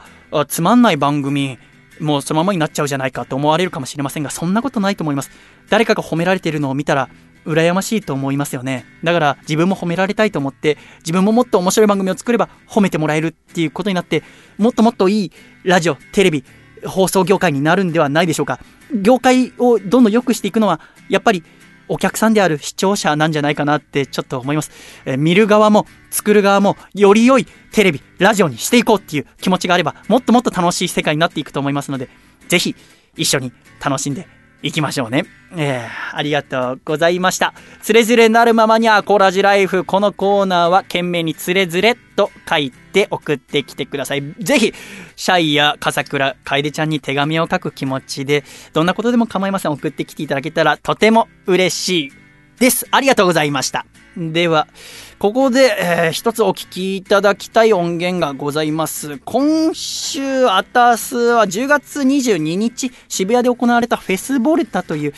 つまんない番組、もうそのままになっちゃうじゃないかと思われるかもしれませんが、そんなことないと思います。誰かが褒められているのを見たら、羨ましいと思いますよね。だから自分も褒められたいと思って、自分ももっと面白い番組を作れば褒めてもらえるっていうことになって、もっともっといいラジオ、テレビ、放送業界になるんではないでしょうか。業界をどんどん良くしていくのは、やっぱりお客さんである視聴者なんじゃないかなってちょっと思います。えー見る側も作る側もより良いテレビ、ラジオにしていこうっていう気持ちがあれば、もっともっと楽しい世界になっていくと思いますので、ぜひ一緒に楽しんで行きましょうね。えー、ありがとうございました。つれづれなるままにアコラジライフ。このコーナーは懸命につれづれと書いて送ってきてください。ぜひ、シャイや笠倉、楓ちゃんに手紙を書く気持ちで、どんなことでも構いません。送ってきていただけたらとても嬉しいです。ありがとうございました。では、ここで、えー一つお聞きいただきたい音源がございます。今週、あたすは10月22日、渋谷で行われたフェスボルタというフ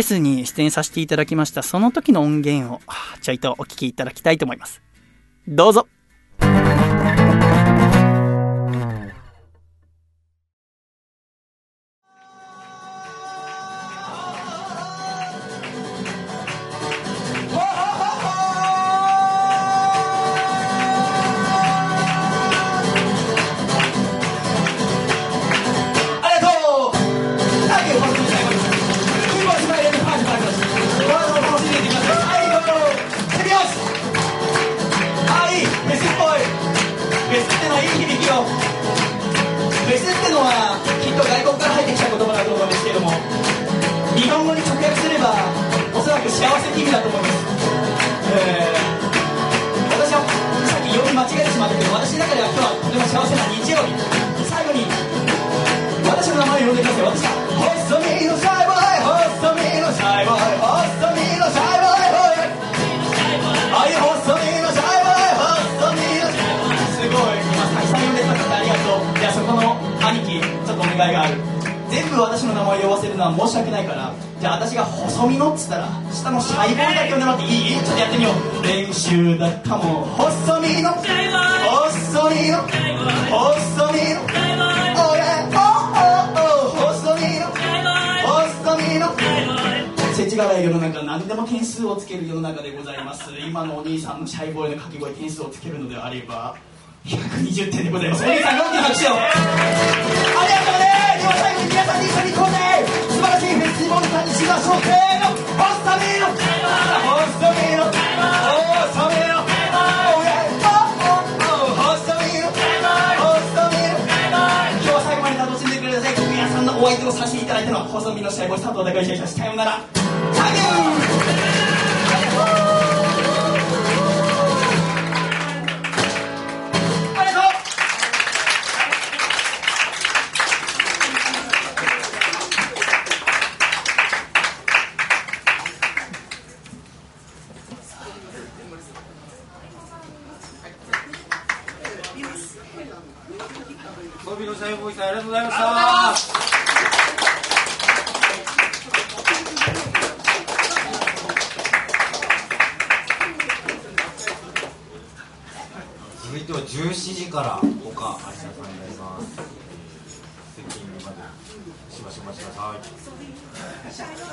ェスに出演させていただきました。その時の音源を、ちょいとお聞きいただきたいと思います。どうぞ。幸せって意味だと思いますえー私はさっき読み間違えてしまったけど私の中では今日はとても幸せな日曜日最後に私の名前を呼んでください私は細身のシャイボーイ細身のシャイボーイ細身のシャイボーイあい細身のシャイボーイ細身のシャイボーイすごい今たくさん呼んでくださってありがとうじゃあそこの兄貴ちょっとお願いがある全部私の名前を呼ばせるのは申し訳ないからじゃあ私が細身のっつったら下のシャイボーイだけ呼んでもらっていいちょっとやってみよう練習だかも細身の細身の細身のおやおおお細身の細身の世知辛い世の中何でも点数をつける世の中でございます今のお兄さんのシャイボーイの掛け声点数をつけるのであれば120点でございます。お兄さん大きな拍手をありがとうねでは最後に皆さんで一緒に行こうね素晴らしいフェスティバルさん。にしましょうせーの細身の細身の細身のおやおおお細身の細身の今日は最後まで楽しんでくれた全皆さんのお相手をさせていただいたのは細身のシャイボーイ佐藤孝之でしたさようなら so we shine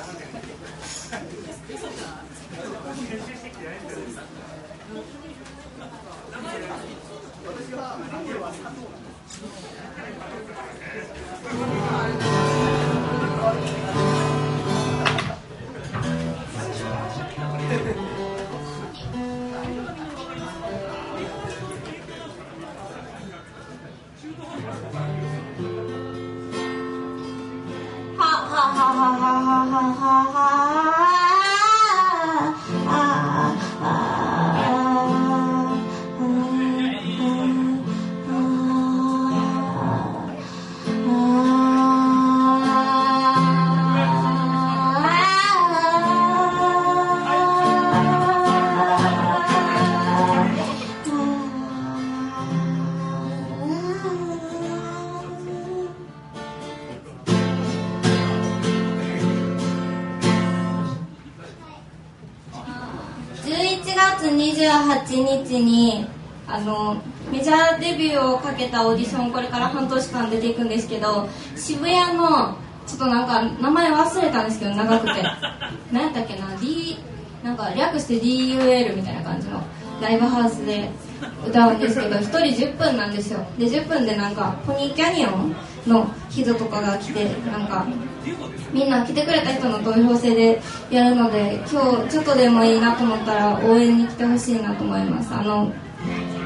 ビューをかけたオーディションこれから半年間出ていくんですけど渋谷のちょっとなんか名前忘れたんですけど長くて。何やったっけな？D なんか略して DUL みたいな感じのライブハウスで歌うんですけど1人10分なんですよ。で10分でなんかポニーキャニオンの人とかが来てなんかみんな来てくれた人の投票制でやるので今日ちょっとでもいいなと思ったら応援に来てほしいなと思います。あの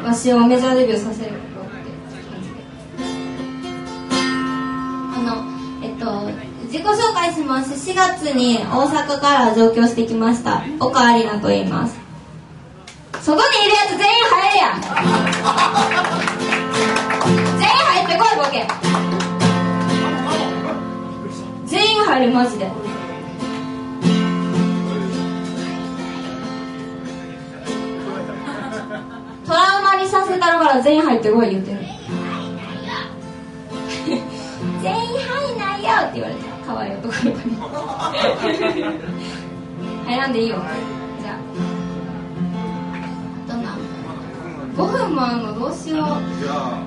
わしをメジャーデビューさせる己紹介します。4月に大阪から上京してきました。岡ありなと言います。そこにいるやつ全員入れや。ん全員入ってこいボケ。全員入るマジで。トラウマにさせたのから全員入ってこい言ってる。全員入んないよって言われて。可愛い。男の子に入らんでい。い。よじゃあどんな5分もあんのどうしようじゃあ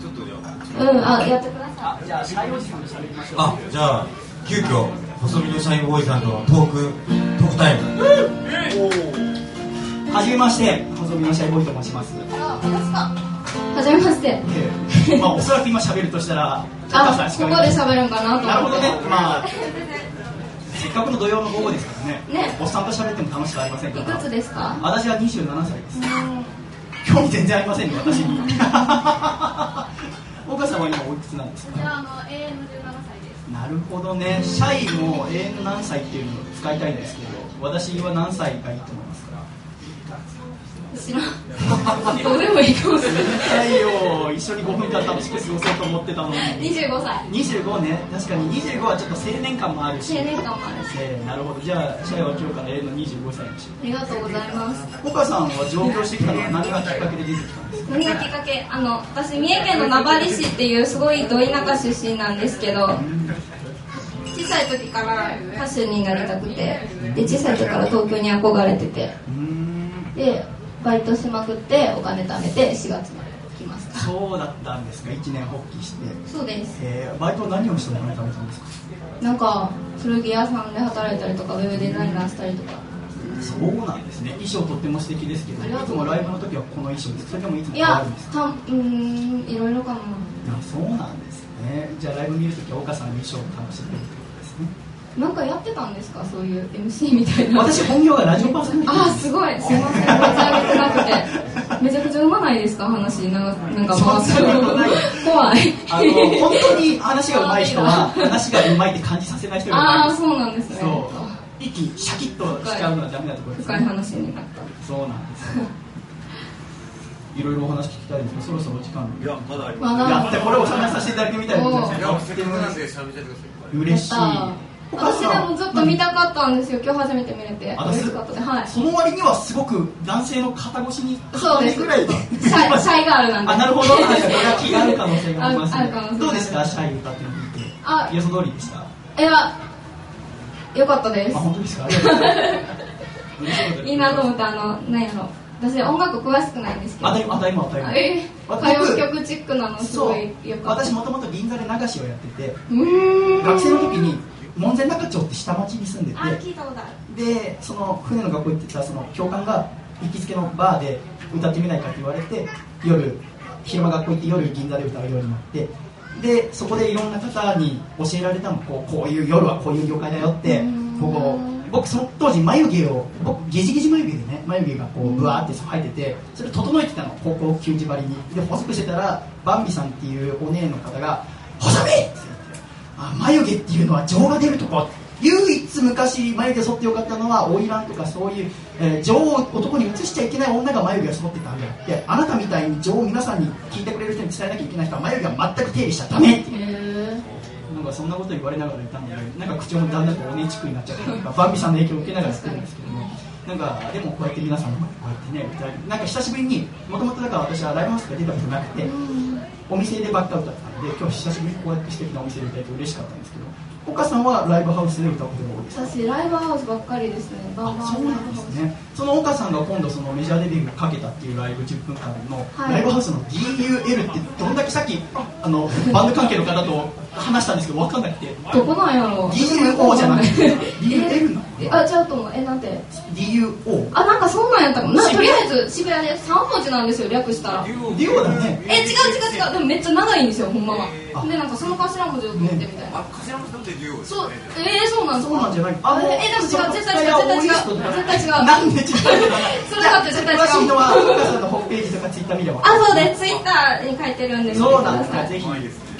ちょっとじゃあうんあやってください。じゃあシャイおじさんと喋りましょうあじゃあ急遽細身のシャイボーイさんとのトークトークタイムはじめまして細身のシャイボーイと申しますあ私かはじめましてええまあおそらく今喋るとしたらおあここで喋るんかなと思って。なるほどね。まあ せっかくの土曜の午後ですからね。ね。おっさんと喋っても楽しくありませんかいらくつですか？私は27歳です。うん興味全然ありませんね私に。岡さんは今おいくつなんですか？じゃああの AM17 歳です。なるほどね。シャイも永遠の何歳っていうのを使いたいんですけど私は何歳がいいと思います？か知らん。どうでもいいかもしれない。シャイを一緒に5分間楽しく過ごそうと思ってたのに。25歳。25ね。確かに25はちょっと青年感もあるし。青年感もある。しえーなるほど。じゃあシャイは今日から永遠の25歳にしよありがとうございます。う岡さんは上京してきたのは何がきっかけで出てきたんですか？何がきっかけ？あの私三重県の名張市っていうすごいど田舎出身なんですけど小さい時から歌手になりたくてで小さい時から東京に憧れてて。でバイトしまくってお金貯めて4月まで来ましたそうだったんですか。一年発起して。そうです。えーバイトは何をしてお金貯めたんですか。なんか古着屋さんで働いたりとかウェブデザイナーしたりとか。そうなんですね。衣装とっても素敵ですけどいつもライブの時はこの衣装です。それでもいつもいや変わるんですか。たうーんいろいろかもあそうなんですね。じゃあライブ見るときは岡さんの衣装を楽しんでなんかやってたんですか？そういう MC みたいな。私本業がラジオパーソナリティ。あーすごい。すいません。存じ上げてなくて。めちゃくちゃうまないですか？話ななんか回す怖い。あの本当に話が上手い人は話が上手いって感じさせない人がああそうなんですね。そう。一気にシャキッとしちゃうのはダメなところです深い話になっそうなんです。よいろいろお話聞きたいんですけどそろそろお時間。いやまだありたまだ。やってこれお話しさせていただいてみたいな嬉しい私でもずっと見たかったんですよ。今日初めて見れて。あ嬉しかった。ではい。その割にはすごく男性の肩越しにそうですぐらいで。シャイシャイガールなんで。あなるほど。気がある可能性がありますね。どうです。かシャイ歌ってみて。あ予想通りでした？いやよかったです。あ本当ですか？いいなと思ってあのなんやろ私音楽詳しくないんですけど。あたり当たり前当た歌謡曲チックなのすごいよかった。私もともと銀座で流しをやってて。学生の時に門前仲町って下町に住んでてでその船の学校行ってたその教官が行きつけのバーで歌ってみないかって言われて夜昼間学校行って夜銀座で歌うようになってでそこでいろんな方に教えられたのこうこういう夜はこういう業界だよってうん。ここ僕その当時眉毛を僕ゲジゲジ眉毛でね眉毛がこうブワーって生えててそれ整えてたの高校球児張りに。で細くしてたらバンビさんっていうお姉の方が「細め!」ってあ眉毛っていうのは情が出るとこ。唯一昔眉毛剃ってよかったのは花魁とかそういう、えー情を男に移しちゃいけない女が眉毛を剃ってたんであってあなたみたいに情を皆さんに聞いてくれる人に伝えなきゃいけない人は眉毛は全く手入れしちゃダメっていう。へなんかそんなこと言われながらいたんでなんか口もだんだんとおねちくになっちゃってバンビさんの影響を受けながら作るんですけど。もなんかでもこうやって皆さんこうやってねなんか久しぶりにもともとだから私はライブハウスが出たことなくてお店でばっか歌ったんで今日久しぶりにこうやって素敵なお店で歌えて嬉しかったんですけど岡さんはライブハウスで歌うことが多いですか？私ライブハウスばっかりですね。バンバンそうなんですね。その岡さんが今度そのメジャーデビューをかけたっていうライブ10分間のはい。ライブハウスの DUL ってどんだけさっきあのバンド関係の方と話したんですけど分かんなくて。どこなんやろ DUO じゃなくて。DUL なの？えあちょっともうえなんて？DUO あなんかそんなんやったかもなとりあえず渋谷で3文字なんですよ略したら。DUO だね。え違う違う違う。でもめっちゃ長いんですよほんまは。あでなんかその頭文字を取ってみたいな、頭文字取ってデュオそうえー、そうなんそうなんじゃない？あえでも違う絶対違う絶対違う。絶対違う。なんで違う？それだって絶対違う。詳しいのは岡さんのホームページとかツイッター見ればあそうです。ツイッターに書いてるんでそうなんですか。ぜひ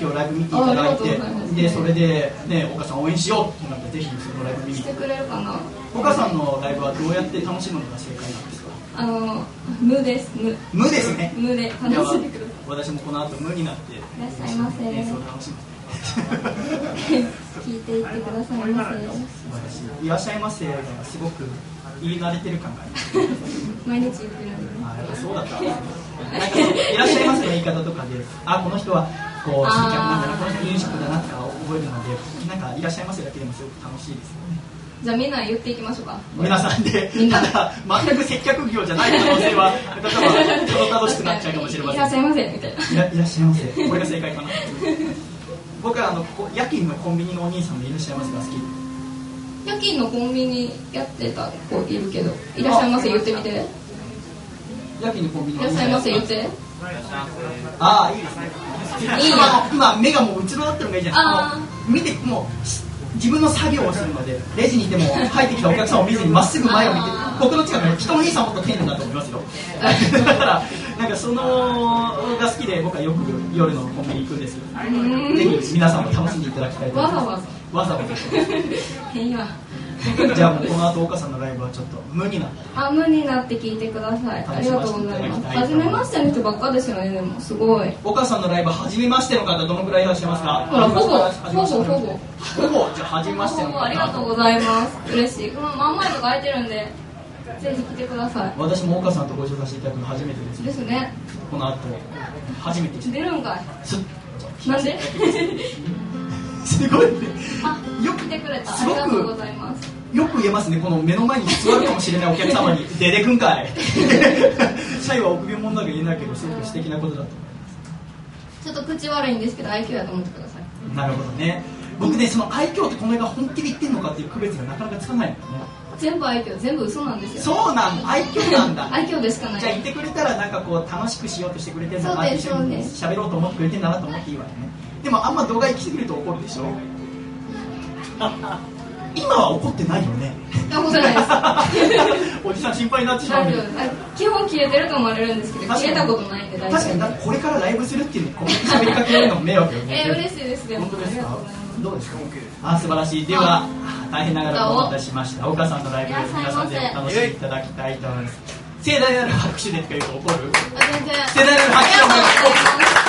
今日ライブ見ていただいあありがとうてございますでそれでね岡さん応援しようってなってぜひそのライブ見にしてくれる。かな岡さんのライブはどうやって楽しむのが正解なんですか？あの無です。無無ですね。無で楽しんでくださ私もこの後無になっていいらっしゃいませ演奏を楽しむ 聞いていってくださいませ。いいらっしゃいませがすごく言い。慣れてる感があります毎日言ってるんであやっぱそうだった。いらっしゃいますの言い方とかであこの人はこう新着なんだなこの人飲食だなとか覚えるのでなんかいらっしゃいますだけでもすごく楽しいですよね。じゃあみんな言っていきましょうか。皆さんでみんなただ全く接客業じゃない可能性は例えばたどたどしくなっちゃうかもしれません。いらっしゃいませみたいないらっしゃいませこれが正解かな僕はあのここ夜勤のコンビニのお兄さんでいらっしゃいますが好き。夜勤のコンビニやってた子いるけどいらっしゃいませ言ってみて。い夜勤のコンビニのらっしゃいませ言って？ああいいですね。今今目がもううつろだったのがいいじゃないですかあ見てもうし自分の作業をするのでレジにいても 入ってきたお客さんを見ずにまっすぐ前を見て僕の近くに人の兄さんもっと丁寧だと思いますよ。だからなんかそのが好きで僕はよく夜のコンビニ行くんですよ。ぜひ皆さんも楽しんでいただきたいと思います。わざわざ。わざわざ じゃあこの後岡さんのライブはちょっと無になって。あ無になって聞いてください。ありがとうございます。初めましての人ばっかですよねでも。すごい。岡さんのライブ初めましての方どのくらいいらっしゃいますか？ほらほぼほぼほぼ。ほぼじゃあ初めましての方。ありがとうございます。嬉しい。まあ真ん前とか空いてるんでぜひ来てくださ私も岡さんとご一緒させていただくの初めてです。いですね。この後初めて出るんかすいなんで？すごいね。あよ来てくれた。すごくございます。よく言えますね。この目の前に座るかもしれないお客様に「出てくんかい」シャイは臆病者だけ言えないけどすごく素敵なことだと。ちょっと口悪いんですけど愛嬌やと思ってください。なるほどね。僕ねその愛嬌ってこの映画本気で言ってんのかっていう区別がなかなかつかないのよね。全部愛嬌全部嘘なんですよ。そうなんだ。愛嬌なんだ。愛嬌でしかないじゃあ言ってくれたらなんかこう楽しくしようとしてくれてんだなそうです一緒にそうです。喋ろうと思ってくれてんだなと思っていいわよねでもあんま動画行き過ぎると怒るでしょ？今は怒ってないよね。怒ってないです。おじさん心配になってしまう基本切れてると思われるんですけど切れたことないんで大丈確かに。これからライブするっていうのにこ喋りかけられるのも迷惑よね。えー、嬉しいです。でも。本当ですか？どうですか？あ素晴らしい。では大変ながらお待たせしました。岡さんのライブいらっしゃいませ皆さんで楽しんでいただきたいと思います。盛大なる拍手でとか言うと怒る？あ全然。盛大なる拍手を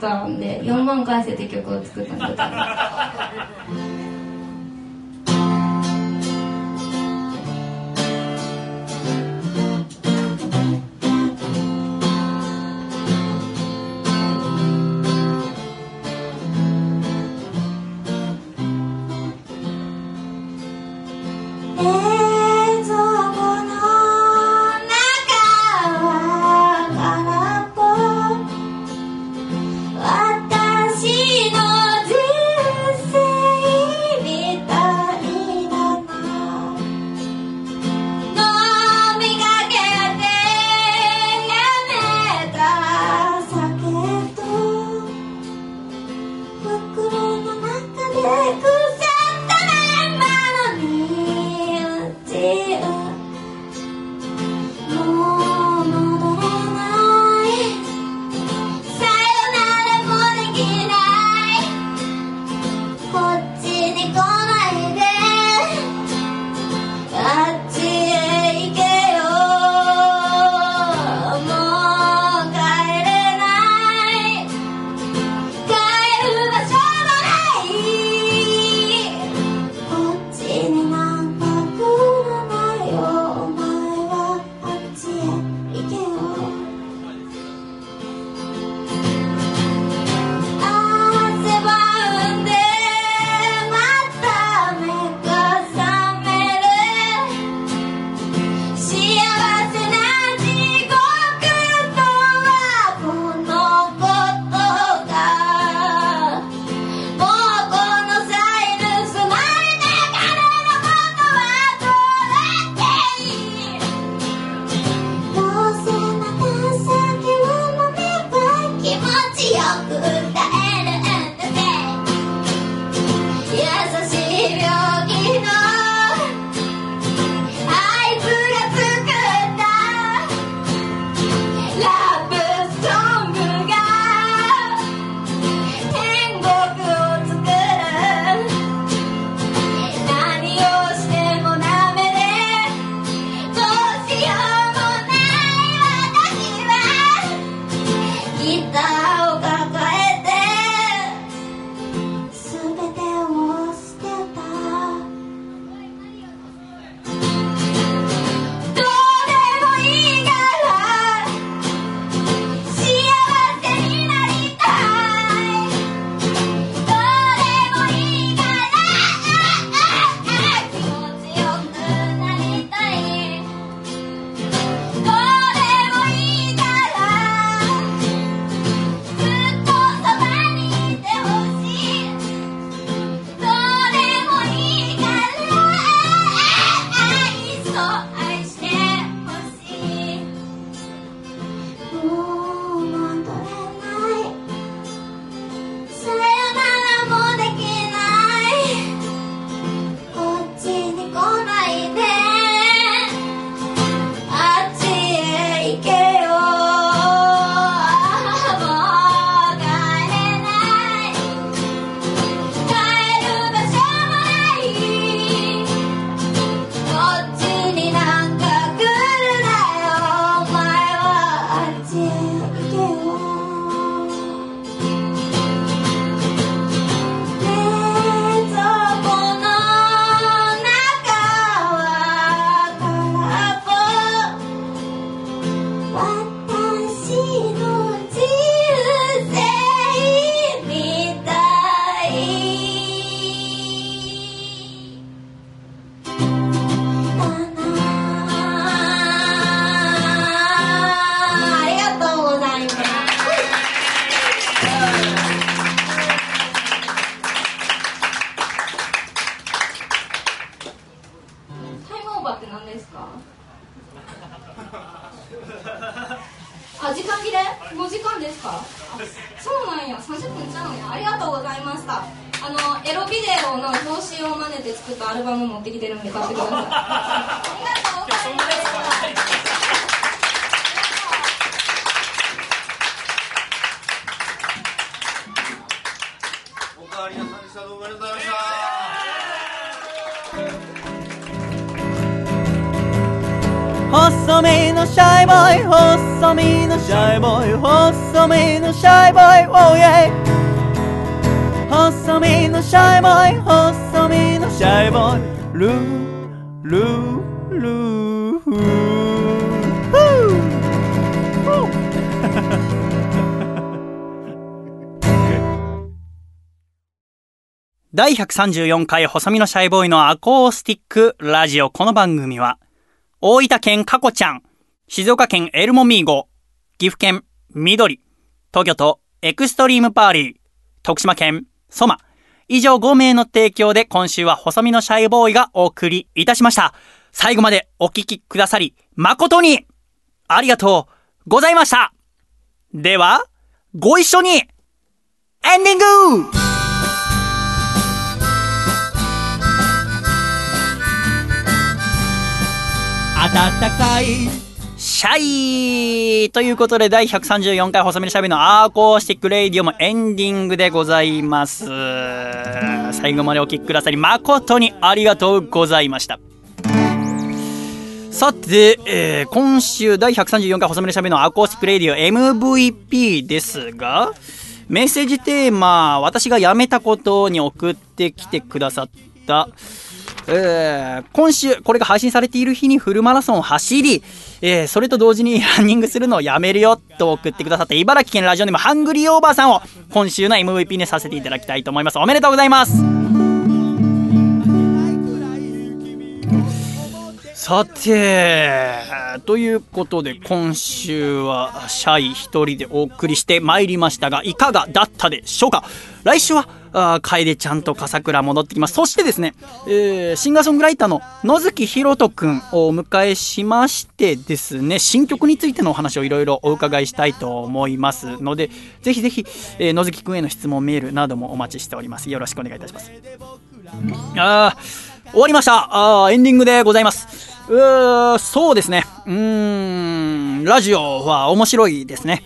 ったんで4万回生って曲を作ったんです434回細身のシャイボーイのアコースティックラジオ。この番組は、大分県カコちゃん、静岡県エルモミーゴ、岐阜県緑、東京都エクストリームパーリー、徳島県ソマ、以上5名の提供で今週は細身のシャイボーイがお送りいたしました。最後までお聴きくださり、誠にありがとうございましたでは、ご一緒にエンディング暖かいシャイということで第134回細身のシャイボーイの Acoustic Radio もエンディングでございます。最後までお聞きくださり誠にありがとうございました。さて、えー今週第134回細身のシャビのアーコースティックレイディオ MVP ですが、メッセージテーマ、私が辞めたことに送ってきてくださった、えー今週、これが配信されている日にフルマラソンを走り、えーそれと同時に ランニングするのをやめるよと送ってくださった茨城県ラジオネームハングリーオーバーさんを今週の MVP にさせていただきたいと思います。おめでとうございますさて、ということで今週はシャイ一人でお送りしてまいりましたが、いかがだったでしょうか？来週は、あ楓ちゃんと笠倉戻ってきます。そしてですね、えーシンガーソングライターの野月ひろとくんをお迎えしましてですね、新曲についてのお話をいろいろお伺いしたいと思いますので、ぜひぜひ、えー野月くんへの質問メールなどもお待ちしております。よろしくお願いいたします。あー終わりましたあーエンディングでございます。うーそうですね。うーん、ラジオは面白いですね。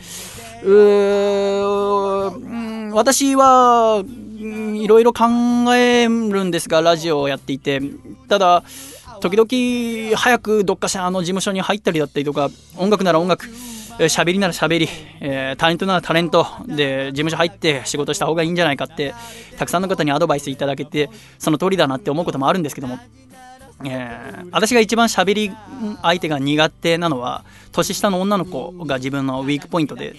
うーん私は、いろいろ考えるんですが、ラジオをやっていて。ただ、時々早くどっかしらの事務所に入ったりだったりとか、音楽なら音楽、え喋りなら喋り、えータレントならタレントで事務所入って仕事した方がいいんじゃないかって、たくさんの方にアドバイスいただけて、その通りだなって思うこともあるんですけども、えー私が一番喋り相手が苦手なのは年下の女の子が自分のウィークポイントで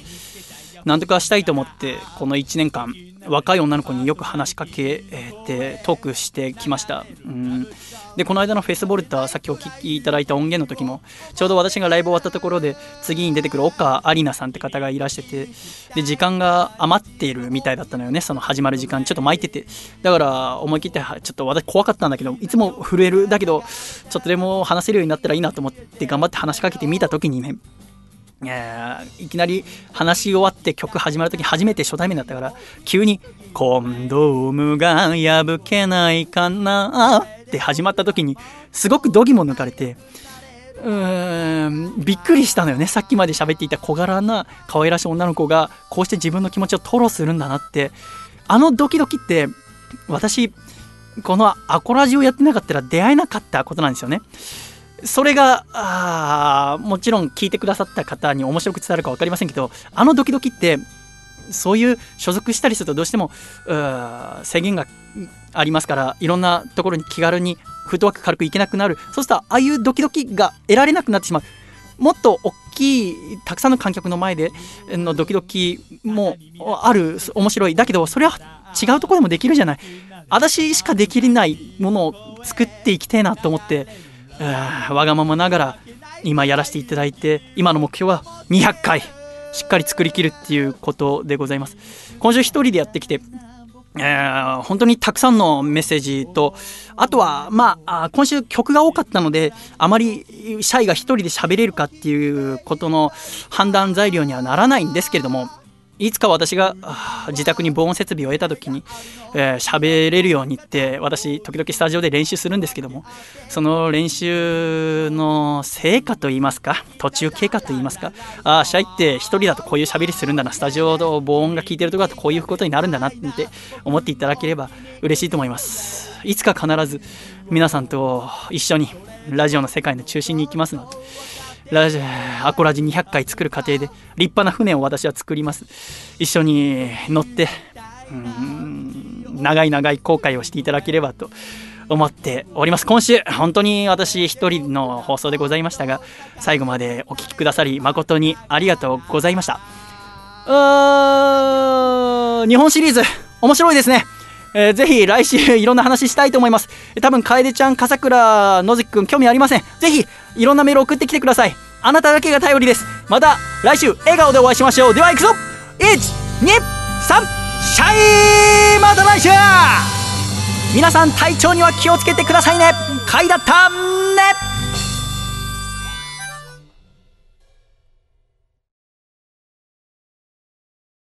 何とかしたいと思ってこの1年間若い女の子によく話しかけてトークしてきました、うん、でこの間のフェスボルターさっきお聞きいただいた音源の時もちょうど私がライブ終わったところで次に出てくる岡アリナさんって方がいらしててで時間が余っているみたいだったのよねその始まる時間。ちょっと巻いてて。だから思い切ってちょっと私怖かったんだけどいつも震えるだけどちょっとでも話せるようになったらいいなと思って頑張って話しかけてみた時にねえーいきなり話し終わって曲始まる時初めて初対面だったから急に「コンドームが破けないかな」って始まった時にすごく度肝抜かれてうーんびっくりしたのよねさっきまで喋っていた小柄な可愛らしい女の子がこうして自分の気持ちを吐露するんだなってあのドキドキって私このアコラジをやってなかったら出会えなかったことなんですよね。それがあもちろん聞いてくださった方に面白く伝わるか分かりませんけどあのドキドキってそういう所属したりするとどうしてもう制限がありますからいろんなところに気軽にフットワーク軽く行けなくなる。そうするとああいうドキドキが得られなくなってしまう。もっと大きいたくさんの観客の前でのドキドキもある面白い。だけどそれは違うところでもできるじゃない。私しかできないものを作っていきたいなと思ってわがままながら今やらせていただいて今の目標は200回しっかり作りきるっていうことでございます。今週一人でやってきてえー本当にたくさんのメッセージとあとはまあ今週曲が多かったのであまりシャイが一人で喋れるかっていうことの判断材料にはならないんですけれどもいつか私が自宅に防音設備を得た時にえー喋、れるようにって私時々スタジオで練習するんですけどもその練習の成果といいますか途中経過といいますかああシャイって一人だとこういう喋りするんだなスタジオの防音が効いてるとこだとこういうことになるんだなって思っていただければ嬉しいと思います。いつか必ず皆さんと一緒にラジオの世界の中心に行きますのでラジアコラジ200回作る過程で立派な船を私は作ります。一緒に乗って長い長い航海をしていただければと思っております。今週本当に私一人の放送でございましたが最後までお聞きくださり誠にありがとうございました。日本シリーズ面白いですね。えーぜひ来週いろんな話したいと思います。多分、楓ちゃん、笠倉、野月くん、興味ありません。ぜひ、いろんなメール送ってきてください。あなただけが頼りです。また、来週、笑顔でお会いしましょう。では、行くぞ !1、2、3、シャイまた来週皆さん、体調には気をつけてくださいね。回だったね